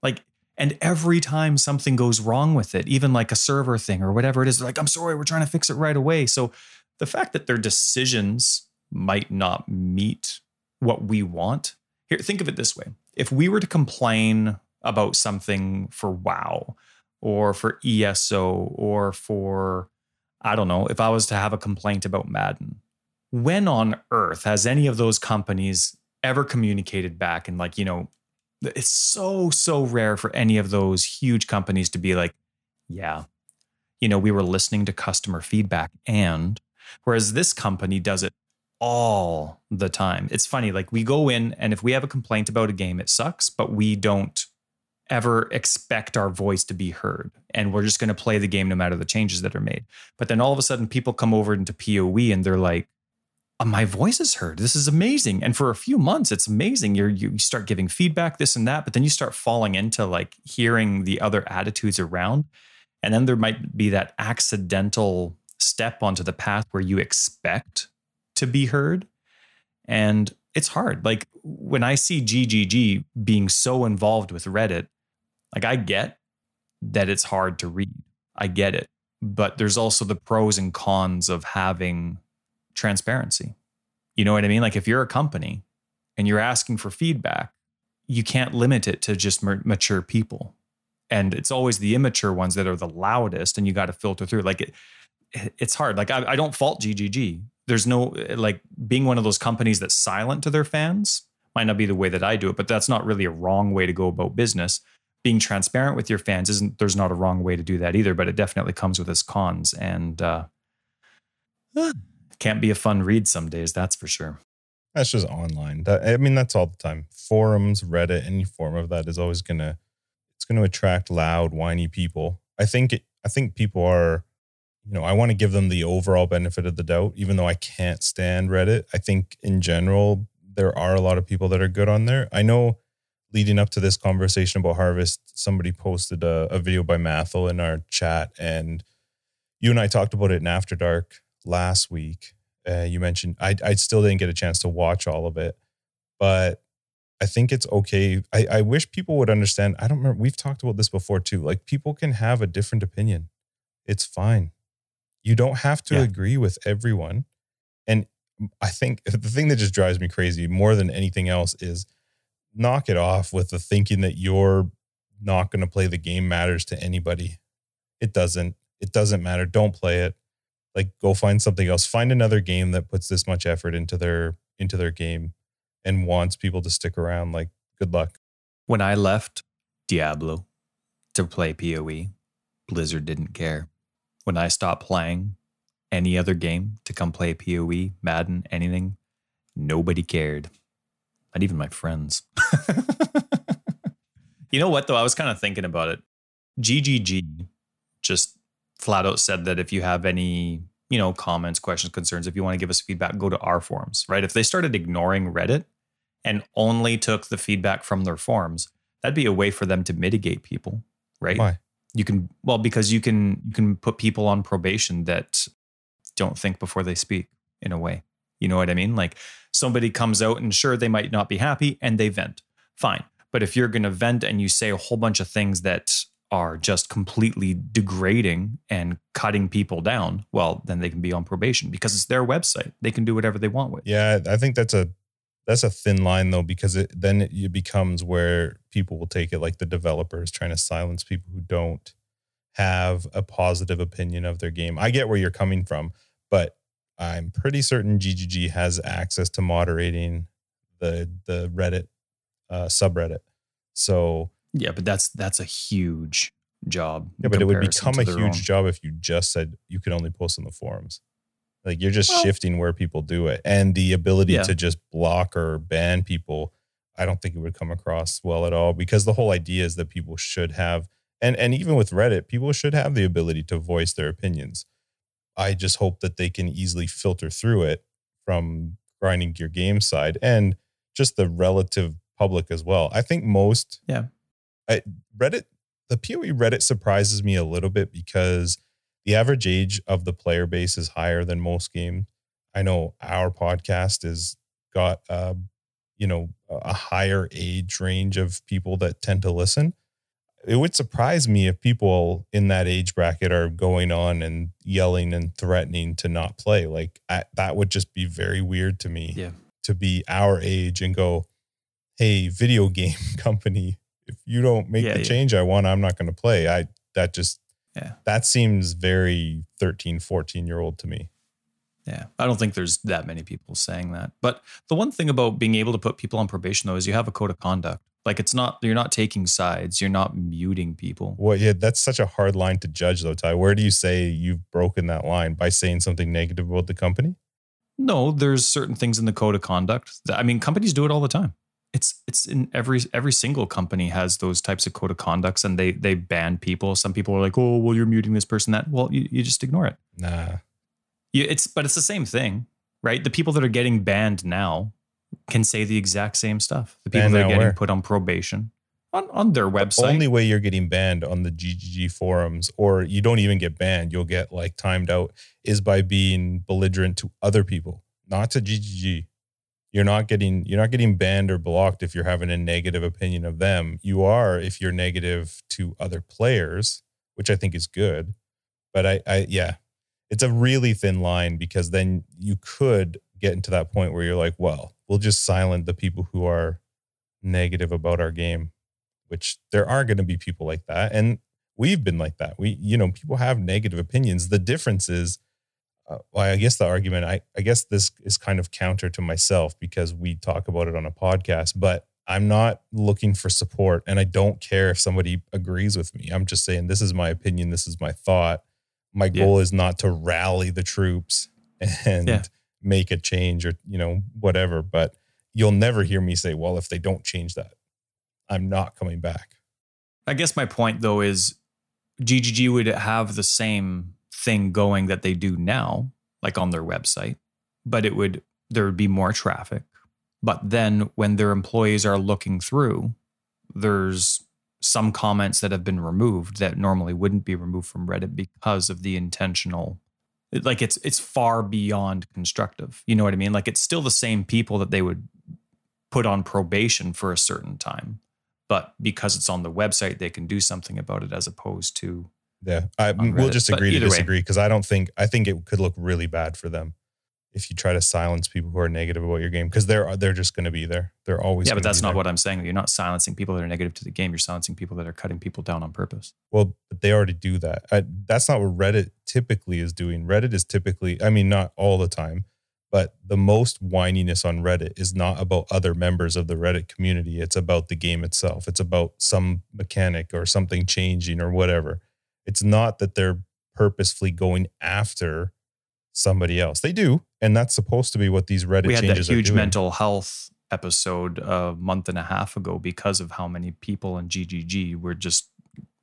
Like and every time something goes wrong with it, even like a server thing or whatever it is, they're like, I'm sorry, we're trying to fix it right away. So the fact that their decisions might not meet what we want. Here, think of it this way. If we were to complain about something for WoW or for ESO or for, I don't know, if I was to have a complaint about Madden, when on earth has any of those companies ever communicated back and like, you know, it's so, so rare for any of those huge companies to be like, yeah, you know, we were listening to customer feedback and whereas this company does it all the time. It's funny, like we go in and if we have a complaint about a game, it sucks, but we don't ever expect our voice to be heard. And we're just going to play the game no matter the changes that are made. But then all of a sudden, people come over into PoE and they're like, "Oh, my voice is heard. This is amazing. And for a few months, it's amazing. You're, you start giving feedback, this and that, but then you start falling into like hearing the other attitudes around. And then there might be that accidental step onto the path where you expect to be heard. And it's hard. Like when I see GGG being so involved with Reddit, like I get that it's hard to read. I get it. But there's also the pros and cons of having transparency. You know what I mean? Like if you're a company and you're asking for feedback, you can't limit it to just ma- mature people. And it's always the immature ones that are the loudest and you got to filter through. Like it, it's hard. Like I, I don't fault GGG. There's no like being one of those companies that's silent to their fans might not be the way that I do it, but that's not really a wrong way to go about business. Being transparent with your fans isn't. There's not a wrong way to do that either, but it definitely comes with its cons and uh, can't be a fun read some days. That's for sure. That's just online. That, I mean, that's all the time. Forums, Reddit, any form of that is always gonna it's gonna attract loud, whiny people. I think it, I think people are, you know, I want to give them the overall benefit of the doubt, even though I can't stand Reddit. I think in general there are a lot of people that are good on there. I know leading up to this conversation about Harvest, somebody posted a, a video by Mathil in our chat, and you and I talked about it in After Dark last week. Uh, you mentioned I I still didn't get a chance to watch all of it, but I think it's okay. I, I wish people would understand. I don't remember. We've talked about this before too. Like people can have a different opinion. It's fine. You don't have to Yeah. agree with everyone. And I think the thing that just drives me crazy more than anything else is knock it off with the thinking that you're not going to play the game matters to anybody. It doesn't. It doesn't matter. Don't play it. Like go find something else. Find another game that puts this much effort into their into their game and wants people to stick around. Like good luck. When I left Diablo to play PoE, Blizzard didn't care. When I stopped playing any other game to come play PoE, Madden, anything, nobody cared. Not even my friends. you know what though? I was kind of thinking about it. GGG just flat out said that if you have any, you know, comments, questions, concerns, if you want to give us feedback, go to our forums, right? If they started ignoring Reddit and only took the feedback from their forums, that'd be a way for them to mitigate people, right? Why? You can well because you can you can put people on probation that don't think before they speak in a way. You know what I mean? Like somebody comes out and sure they might not be happy and they vent. Fine. But if you're going to vent and you say a whole bunch of things that are just completely degrading and cutting people down, well, then they can be on probation because it's their website. They can do whatever they want with. Yeah, I think that's a that's a thin line though because it then it, becomes where people will take it like the developers trying to silence people who don't have a positive opinion of their game. I get where you're coming from, but I'm pretty certain GGG has access to moderating the the Reddit uh, subreddit. So Yeah, but that's that's a huge job. yeah, but it would become a huge own. job if you just said you could only post on the forums. Like you're just Well- shifting where people do it, and the ability Yeah. to just block or ban people. I don't think it would come across well at all because the whole idea is that people should have, and and even with Reddit, people should have the ability to voice their opinions. I just hope that they can easily filter through it from grinding gear game side and just the relative public as well. I think most Yeah. I, Reddit the PoE Reddit surprises me a little bit because the average age of the player base is higher than most games. I know our podcast has got uh, you know a higher age range of people that tend to listen. It would surprise me if people in that age bracket are going on and yelling and threatening to not play. Like I, that would just be very weird to me Yeah. to be our age and go, "Hey, video game company, if you don't make Yeah, the yeah. change I want, I'm not going to play." I that just Yeah. that seems very 13, 14 year old to me. Yeah, I don't think there's that many people saying that. But the one thing about being able to put people on probation though is you have a code of conduct. Like it's not you're not taking sides, you're not muting people. Well, yeah, that's such a hard line to judge, though, Ty. Where do you say you've broken that line by saying something negative about the company? No, there's certain things in the code of conduct. That, I mean, companies do it all the time. It's it's in every every single company has those types of code of conducts, and they they ban people. Some people are like, oh, well, you're muting this person. That well, you, you just ignore it. Nah, You, it's but it's the same thing, right? The people that are getting banned now can say the exact same stuff. The people Banned that are getting where? put on probation on on their website. The only way you're getting banned on the GGG forums, or you don't even get banned, you'll get like timed out, is by being belligerent to other people, not to GGG. You're not getting you're not getting banned or blocked if you're having a negative opinion of them. You are if you're negative to other players, which I think is good. But I, I yeah, it's a really thin line because then you could get into that point where you're like, well, we'll just silence the people who are negative about our game which there are going to be people like that and we've been like that we you know people have negative opinions the difference is uh, well i guess the argument I, I guess this is kind of counter to myself because we talk about it on a podcast but i'm not looking for support and i don't care if somebody agrees with me i'm just saying this is my opinion this is my thought my Yeah. goal is not to rally the troops and Yeah. Make a change or you know whatever but you'll never hear me say well if they don't change that i'm not coming back I guess my point though is GGG would have the same thing going that they do now, like on their website, but it would there would be more traffic. But then when their employees are looking through, there's some comments that have been removed that normally wouldn't be removed from Reddit because of the intentional it- like it's it's far beyond constructive. You know what I mean? Like it's still the same people that they would put on probation for a certain time but because it's on the website, they can do something about it as opposed to Yeah, I, we'll just agree to disagree because I don't think I think it could look really bad for them if you try to silence people who are negative about your game because they're they're just going to be there. They're always Yeah, but that's not there. what I'm saying. You're not silencing people that are negative to the game. You're silencing people that are cutting people down on purpose. Well, but they already do that. I, that's not what Reddit typically is doing. Reddit is typically, I mean, not all the time, but the most whininess on Reddit is not about other members of the Reddit community. It's about the game itself. It's about some mechanic or something changing or whatever. It's not that they're purposefully going after somebody else. They do, and that's supposed to be what these Reddit we had that changes huge are doing. mental health episode a month and a half ago because of how many people in GGG were just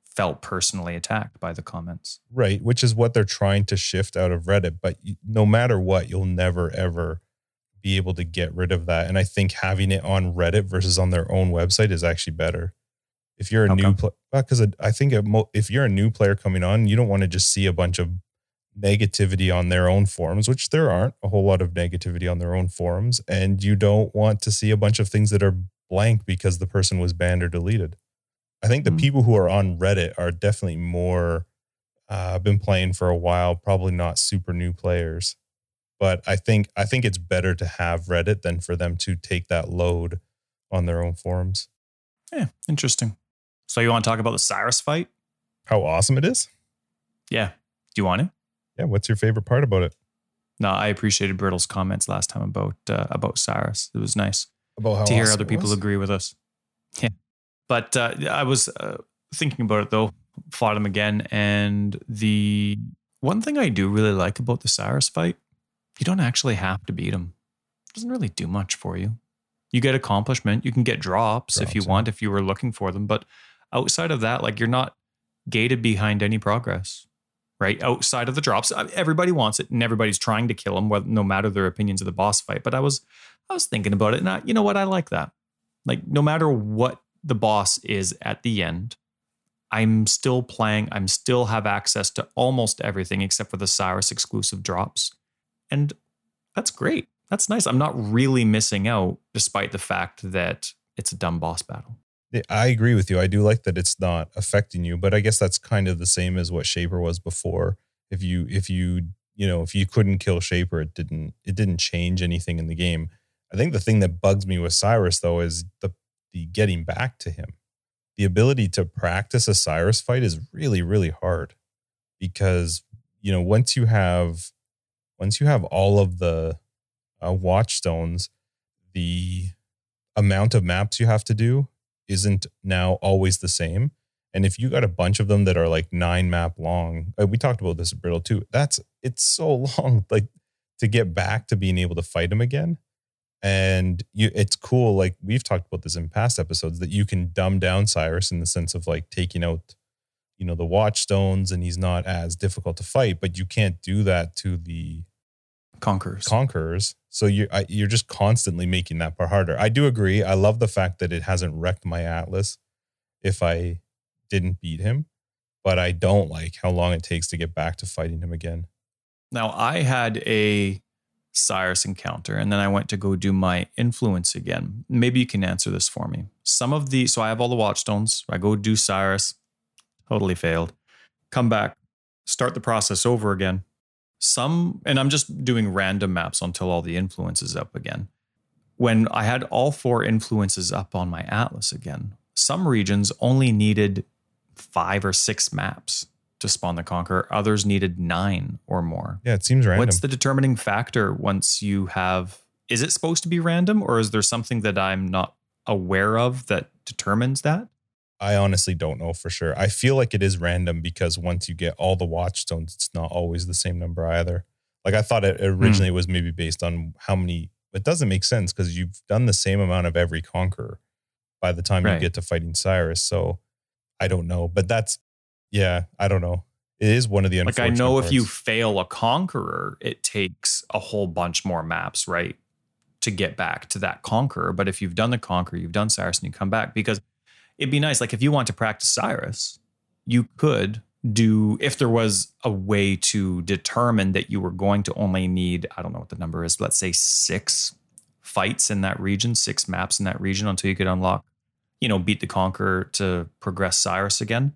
felt personally attacked by the comments. Right, which is what they're trying to shift out of Reddit. But no matter what, you'll never ever be able to get rid of that. And I think having it on Reddit versus on their own website is actually better. If you're a How new player, because I think mo- if you're a new player coming on, you don't want to just see a bunch of negativity on their own forums, which there aren't a whole lot of negativity on their own forums, and you don't want to see a bunch of things that are blank because the person was banned or deleted. I think the Hmm. people who are on Reddit are definitely more uh, been playing for a while, probably not super new players. But I think I think it's better to have Reddit than for them to take that load on their own forums. Yeah, interesting. So you want to talk about the Sirus fight? How awesome it is! Yeah. Do you want to? Yeah, what's your favorite part about it? No, I appreciated Brittle's comments last time about uh, about Sirus. It was nice About how to hear awesome other people agree with us. Yeah. But uh, I was uh, thinking about it though, fought him again. And the one thing I do really like about the Sirus fight, you don't actually have to beat him. It doesn't really do much for you. You get accomplishment. You can get drops, if you yeah. want, if you were looking for them. But outside of that, like you're not gated behind any progress, right? Outside of the drops, everybody wants it, and everybody's trying to kill him, no matter their opinions of the boss fight. But I was, I was thinking about it, and I, you know what? I like that. Like no matter what the boss is at the end, I'm still playing. I'm still have access to almost everything except for the Sirus exclusive drops, and that's great. That's nice. I'm not really missing out, despite the fact that it's a dumb boss battle. I agree with you. I do like that it's not affecting you, but I guess that's kind of the same as what Shaper was before. If you if you you know if you couldn't kill Shaper, it didn't it didn't change anything in the game. I think the thing that bugs me with Sirus though is the the getting back to him. The ability to practice a Sirus fight is really really hard because you know once you have once you have all of the uh, watchstones, the amount of maps you have to do isn't now always the same. And if you got a bunch of them that are like nine map long, uh, we talked about this at Brittle too. That's it's so long, like to get back to being able to fight them again. And you, it's cool. Like we've talked about this in past episodes that you can dumb down Sirus in the sense of like taking out, you know, the watchstones, and he's not as difficult to fight. But you can't do that to the Conquerors. conquerors. So you're I, you're just constantly making that part harder. I do agree. I love the fact that it hasn't wrecked my atlas if I didn't beat him, but I don't like how long it takes to get back to fighting him again. Now, I had a Sirus encounter and then I went to go do my influence again. Maybe you can answer this for me. Some of the, so I have all the watchstones. I go do Sirus, totally failed. Come back, start the process over again. Some, and I'm just doing random maps until all the influences up again. When I had all four influences up on my atlas again, some regions only needed five or six maps to spawn the conqueror. Others needed nine or more. Yeah, it seems random. What's the determining factor once you have? Is it supposed to be random, or is there something that I'm not aware of that determines that? I honestly don't know for sure. I feel like it is random because once you get all the watchstones, it's not always the same number either. Like I thought it hmm. originally was maybe based on how many. It doesn't make sense because you've done the same amount of every conqueror by the time you get to fighting Sirus. So I don't know, but that's yeah, I don't know. It is one of the Like I know if you fail a conqueror, it takes a whole bunch more maps, right, to get back to that conqueror. But if you've done the conqueror, you've done Sirus, and you come back because it'd be nice. Like if you want to practice Sirus, you could do if there was a way to determine that you were going to only need I don't know what the number is. Let's say six fights in that region, six maps in that region until you could unlock, you know, beat the conqueror to progress Sirus again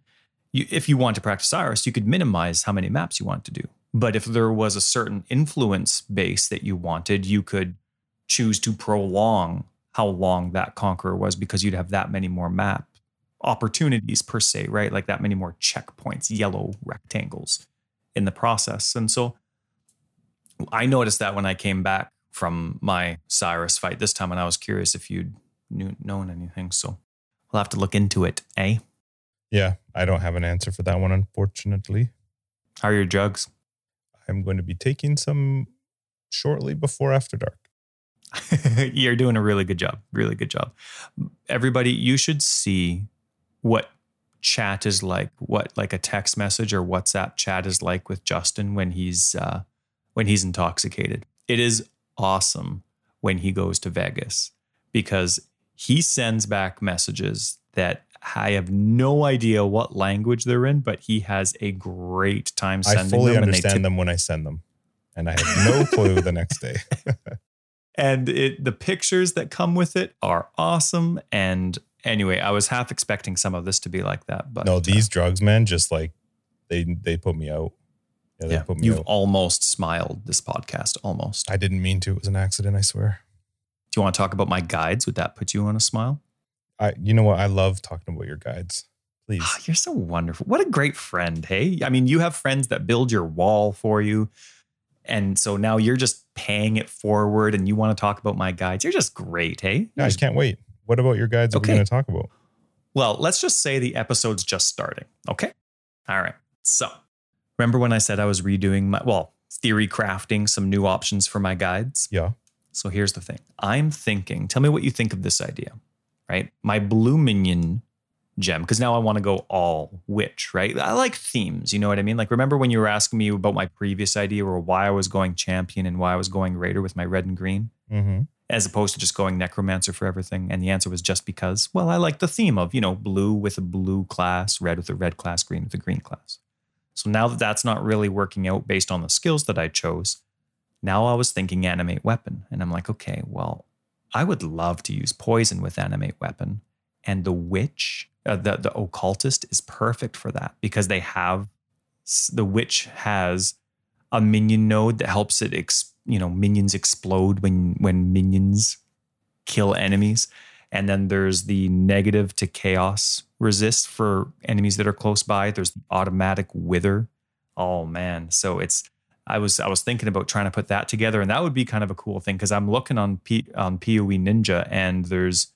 you, if you want to practice Sirus, you could minimize how many maps you want to do. But if there was a certain influence base that you wanted, you could choose to prolong how long that conqueror was because you'd have that many more map opportunities per se, right? Like that many more checkpoints, yellow rectangles in the process. And so I noticed that when I came back from my Sirus fight this time, and I was curious if you'd knew, known anything. So we'll have to look into it, eh? Yeah, I don't have an answer for that one, unfortunately. How are your jugs? I'm going to be taking some shortly before After Dark. You're doing a really good job. Really good job. Everybody, you should see what chat is like, what like a text message or WhatsApp chat is like with Justin when he's uh, when he's intoxicated. It is awesome when he goes to Vegas because he sends back messages that I have no idea what language they're in, but he has a great time sending them. I fully them. understand t- them when I send them, and I have no clue the next day. and it, the pictures that come with it are awesome. And anyway, I was half expecting some of this to be like that, but no, uh, these drugs, man, just like they they put me out. Yeah, they yeah, put me you've out. almost smiled this podcast, almost. I didn't mean to. It was an accident. I swear. Do you want to talk about my guides? Would that put you on a smile? I, you know what? I love talking about your guides. Please. Ah, you're so wonderful. What a great friend. Hey, I mean, you have friends that build your wall for you. And so now you're just paying it forward and you want to talk about my guides. You're just great. Hey, No, I just can't wait. What about your guides? Okay. are we going to talk about? Well, let's just say the episode's just starting. Okay. All right. So remember when I said I was redoing my, well, theory crafting some new options for my guides? Yeah. So here's the thing I'm thinking, tell me what you think of this idea, right? My blue minion gem, because now I want to go all witch, right? I like themes, you know what I mean? Like, remember when you were asking me about my previous idea or why I was going champion and why I was going raider with my red and green? Mm-hmm. as opposed to just going necromancer for everything? And the answer was just because, well, I like the theme of, you know, blue with a blue class, red with a red class, green with a green class. So now that that's not really working out based on the skills that I chose, now I was thinking animate weapon. And I'm like, okay, well, I would love to use poison with animate weapon. And the witch, uh, the, the occultist is perfect for that because they have, the witch has a minion node that helps it ex, you know minions explode when when minions kill enemies. And then there's the negative to chaos resist for enemies that are close by. There's the automatic wither. Oh man. So it's i was i was thinking about trying to put that together. And that would be kind of a cool thing because i'm looking on P, on poe ninja and there's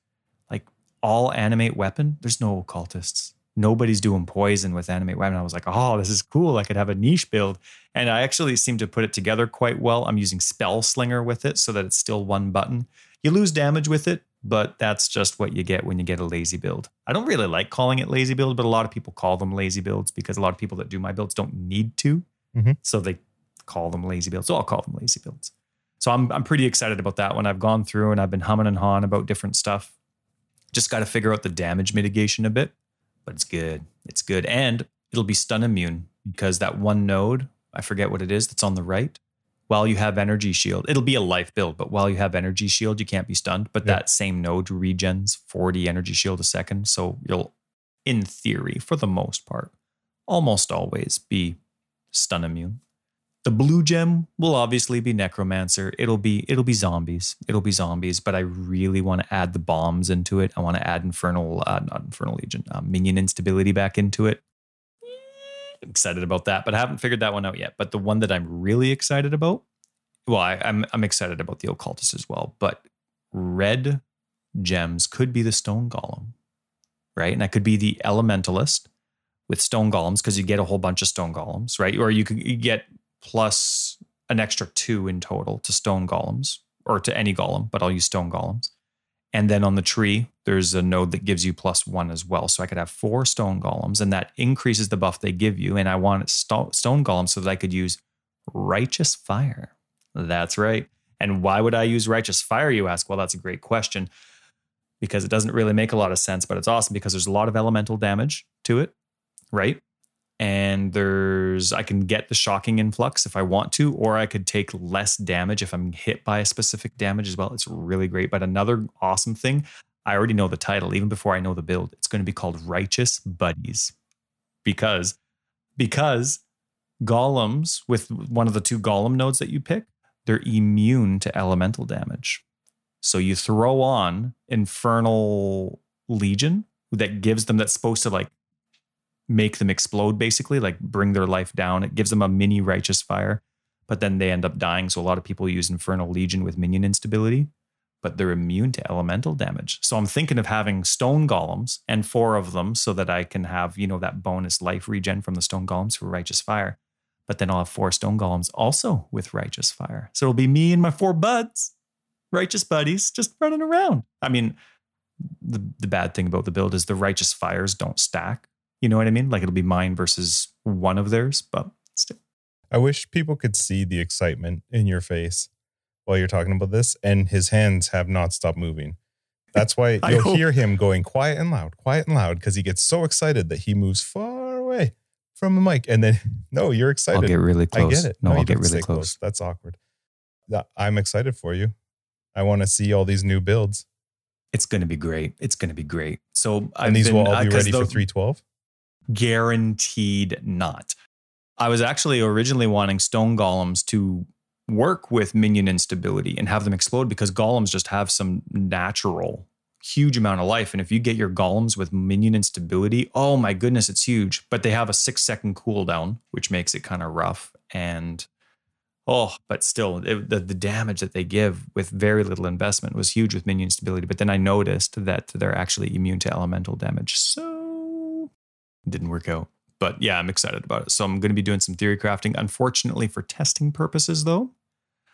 all animate weapon there's no occultists nobody's doing poison with animate weapon i was like oh this is cool i could have a niche build and I actually seem to put it together quite well. I'm using Spell Slinger with it so that it's still one button. You lose damage with it, but that's just what you get when you get a lazy build. I don't really like calling it lazy build, but a lot of people call them lazy builds because a lot of people that do my builds don't need to. Mhm. So they call them lazy builds. So I'll call them lazy builds. So I'm I'm pretty excited about that one. I've gone through and I've been humming and hawing about different stuff. Just got to figure out the damage mitigation a bit, but it's good. It's good. And it'll be stun immune because that one node, I forget what it is that's on the right. While you have energy shield, it'll be a life build, but while you have energy shield, you can't be stunned. But Yeah. that same node regens 40 energy shield a second. So you'll, in theory, for the most part, almost always be stun immune. The blue gem will obviously be necromancer. It'll be it'll be zombies. It'll be zombies. But I really want to add the bombs into it. I want to add infernal, uh, not infernal legion, uh, minion instability back into it. Excited about that, but I haven't figured that one out yet. But the one that I'm really excited about, well, I, I'm I'm excited about the occultist as well. But red gems could be the stone golem, right? And that could be the elementalist with stone golems because you get a whole bunch of stone golems, right? Or you could get plus an extra two in total to stone golems or to any golem, but I'll use stone golems. And then on the tree, there's a node that gives you plus one as well. So I could have four stone golems, and that increases the buff they give you. And I want sto- stone golems so that I could use righteous fire. That's right. And why would I use righteous fire, you ask? Well, that's a great question because it doesn't really make a lot of sense, but it's awesome because there's a lot of elemental damage to it, right? And there's, I can get the shocking influx if I want to, or I could take less damage if I'm hit by a specific damage as well. It's really great. But another awesome thing, I already know the title, even before I know the build. It's going to be called Righteous Buddies because, because golems with one of the two golem nodes that you pick, they're immune to elemental damage. So you throw on Infernal Legion that gives them that's supposed to like make them explode basically, like bring their life down. It gives them a mini righteous fire, but then they end up dying. So a lot of people use Infernal Legion with minion instability, but they're immune to elemental damage. So I'm thinking of having stone golems and four of them so that I can have, you know, that bonus life regen from the stone golems for righteous fire. But then I'll have four stone golems also with righteous fire. So it'll be me and my four buds, righteous buddies, just running around. I mean, the, the bad thing about the build is the righteous fires don't stack. You know what I mean? Like it'll be mine versus one of theirs, but still. I wish people could see the excitement in your face while you're talking about this, and his hands have not stopped moving. That's why you'll hope- hear him going quiet and loud, quiet and loud, because he gets so excited that he moves far away from the mic. And then, no, you're excited. I'll get really I close. get it. No, you I'll get really stay close. That's awkward. I'm excited for you. I want to see all these new builds. It's going to be great. It's going to be great. So I've and these been, will all uh, be 'cause ready for 312. Guaranteed not. I was actually originally wanting stone golems to work with minion instability and have them explode because golems just have some natural huge amount of life. And if you get your golems with minion instability oh my goodness it's huge. But they have a 6 second cooldown which makes it kind of rough. And oh but still it, the, the damage that they give with very little investment was huge with minion instability but then i noticed that they're actually immune to elemental damage. So didn't work out but yeah, I'm excited about it. So I'm going to be doing some theory crafting. Unfortunately, for testing purposes, though,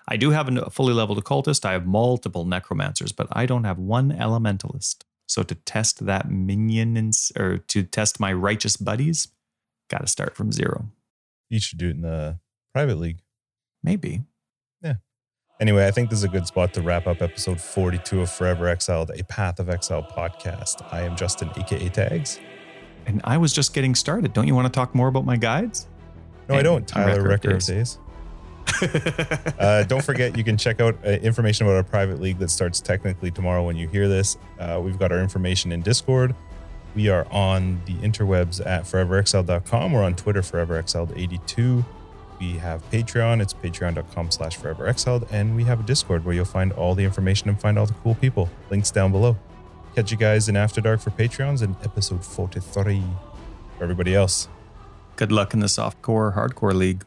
I do have a fully leveled occultist. I have multiple necromancers, but I don't have one elementalist. So to test that minion and, or to test my righteous buddies, got to start from zero. You should do it in the private league. Maybe. Yeah. Anyway, I think this is a good spot to wrap up episode 42 of Forever Exiled, a Path of Exile podcast. I am Justin, aka Tags. And I was just getting started. Don't you want to talk more about my guides? No, I don't. Tyler, Record Record of Days. Uh, don't forget, you can check out uh, information about our private league that starts technically tomorrow when you hear this. Uh, we've got our information in Discord. We are on the interwebs at foreverexiled.com. We're on Twitter, foreverexiled82. We have Patreon. It's patreon.com slash foreverexiled. And we have a Discord where you'll find all the information and find all the cool people. Links down below. Catch you guys in After Dark for Patreons in episode 43 for everybody else. Good luck in the softcore hardcore league.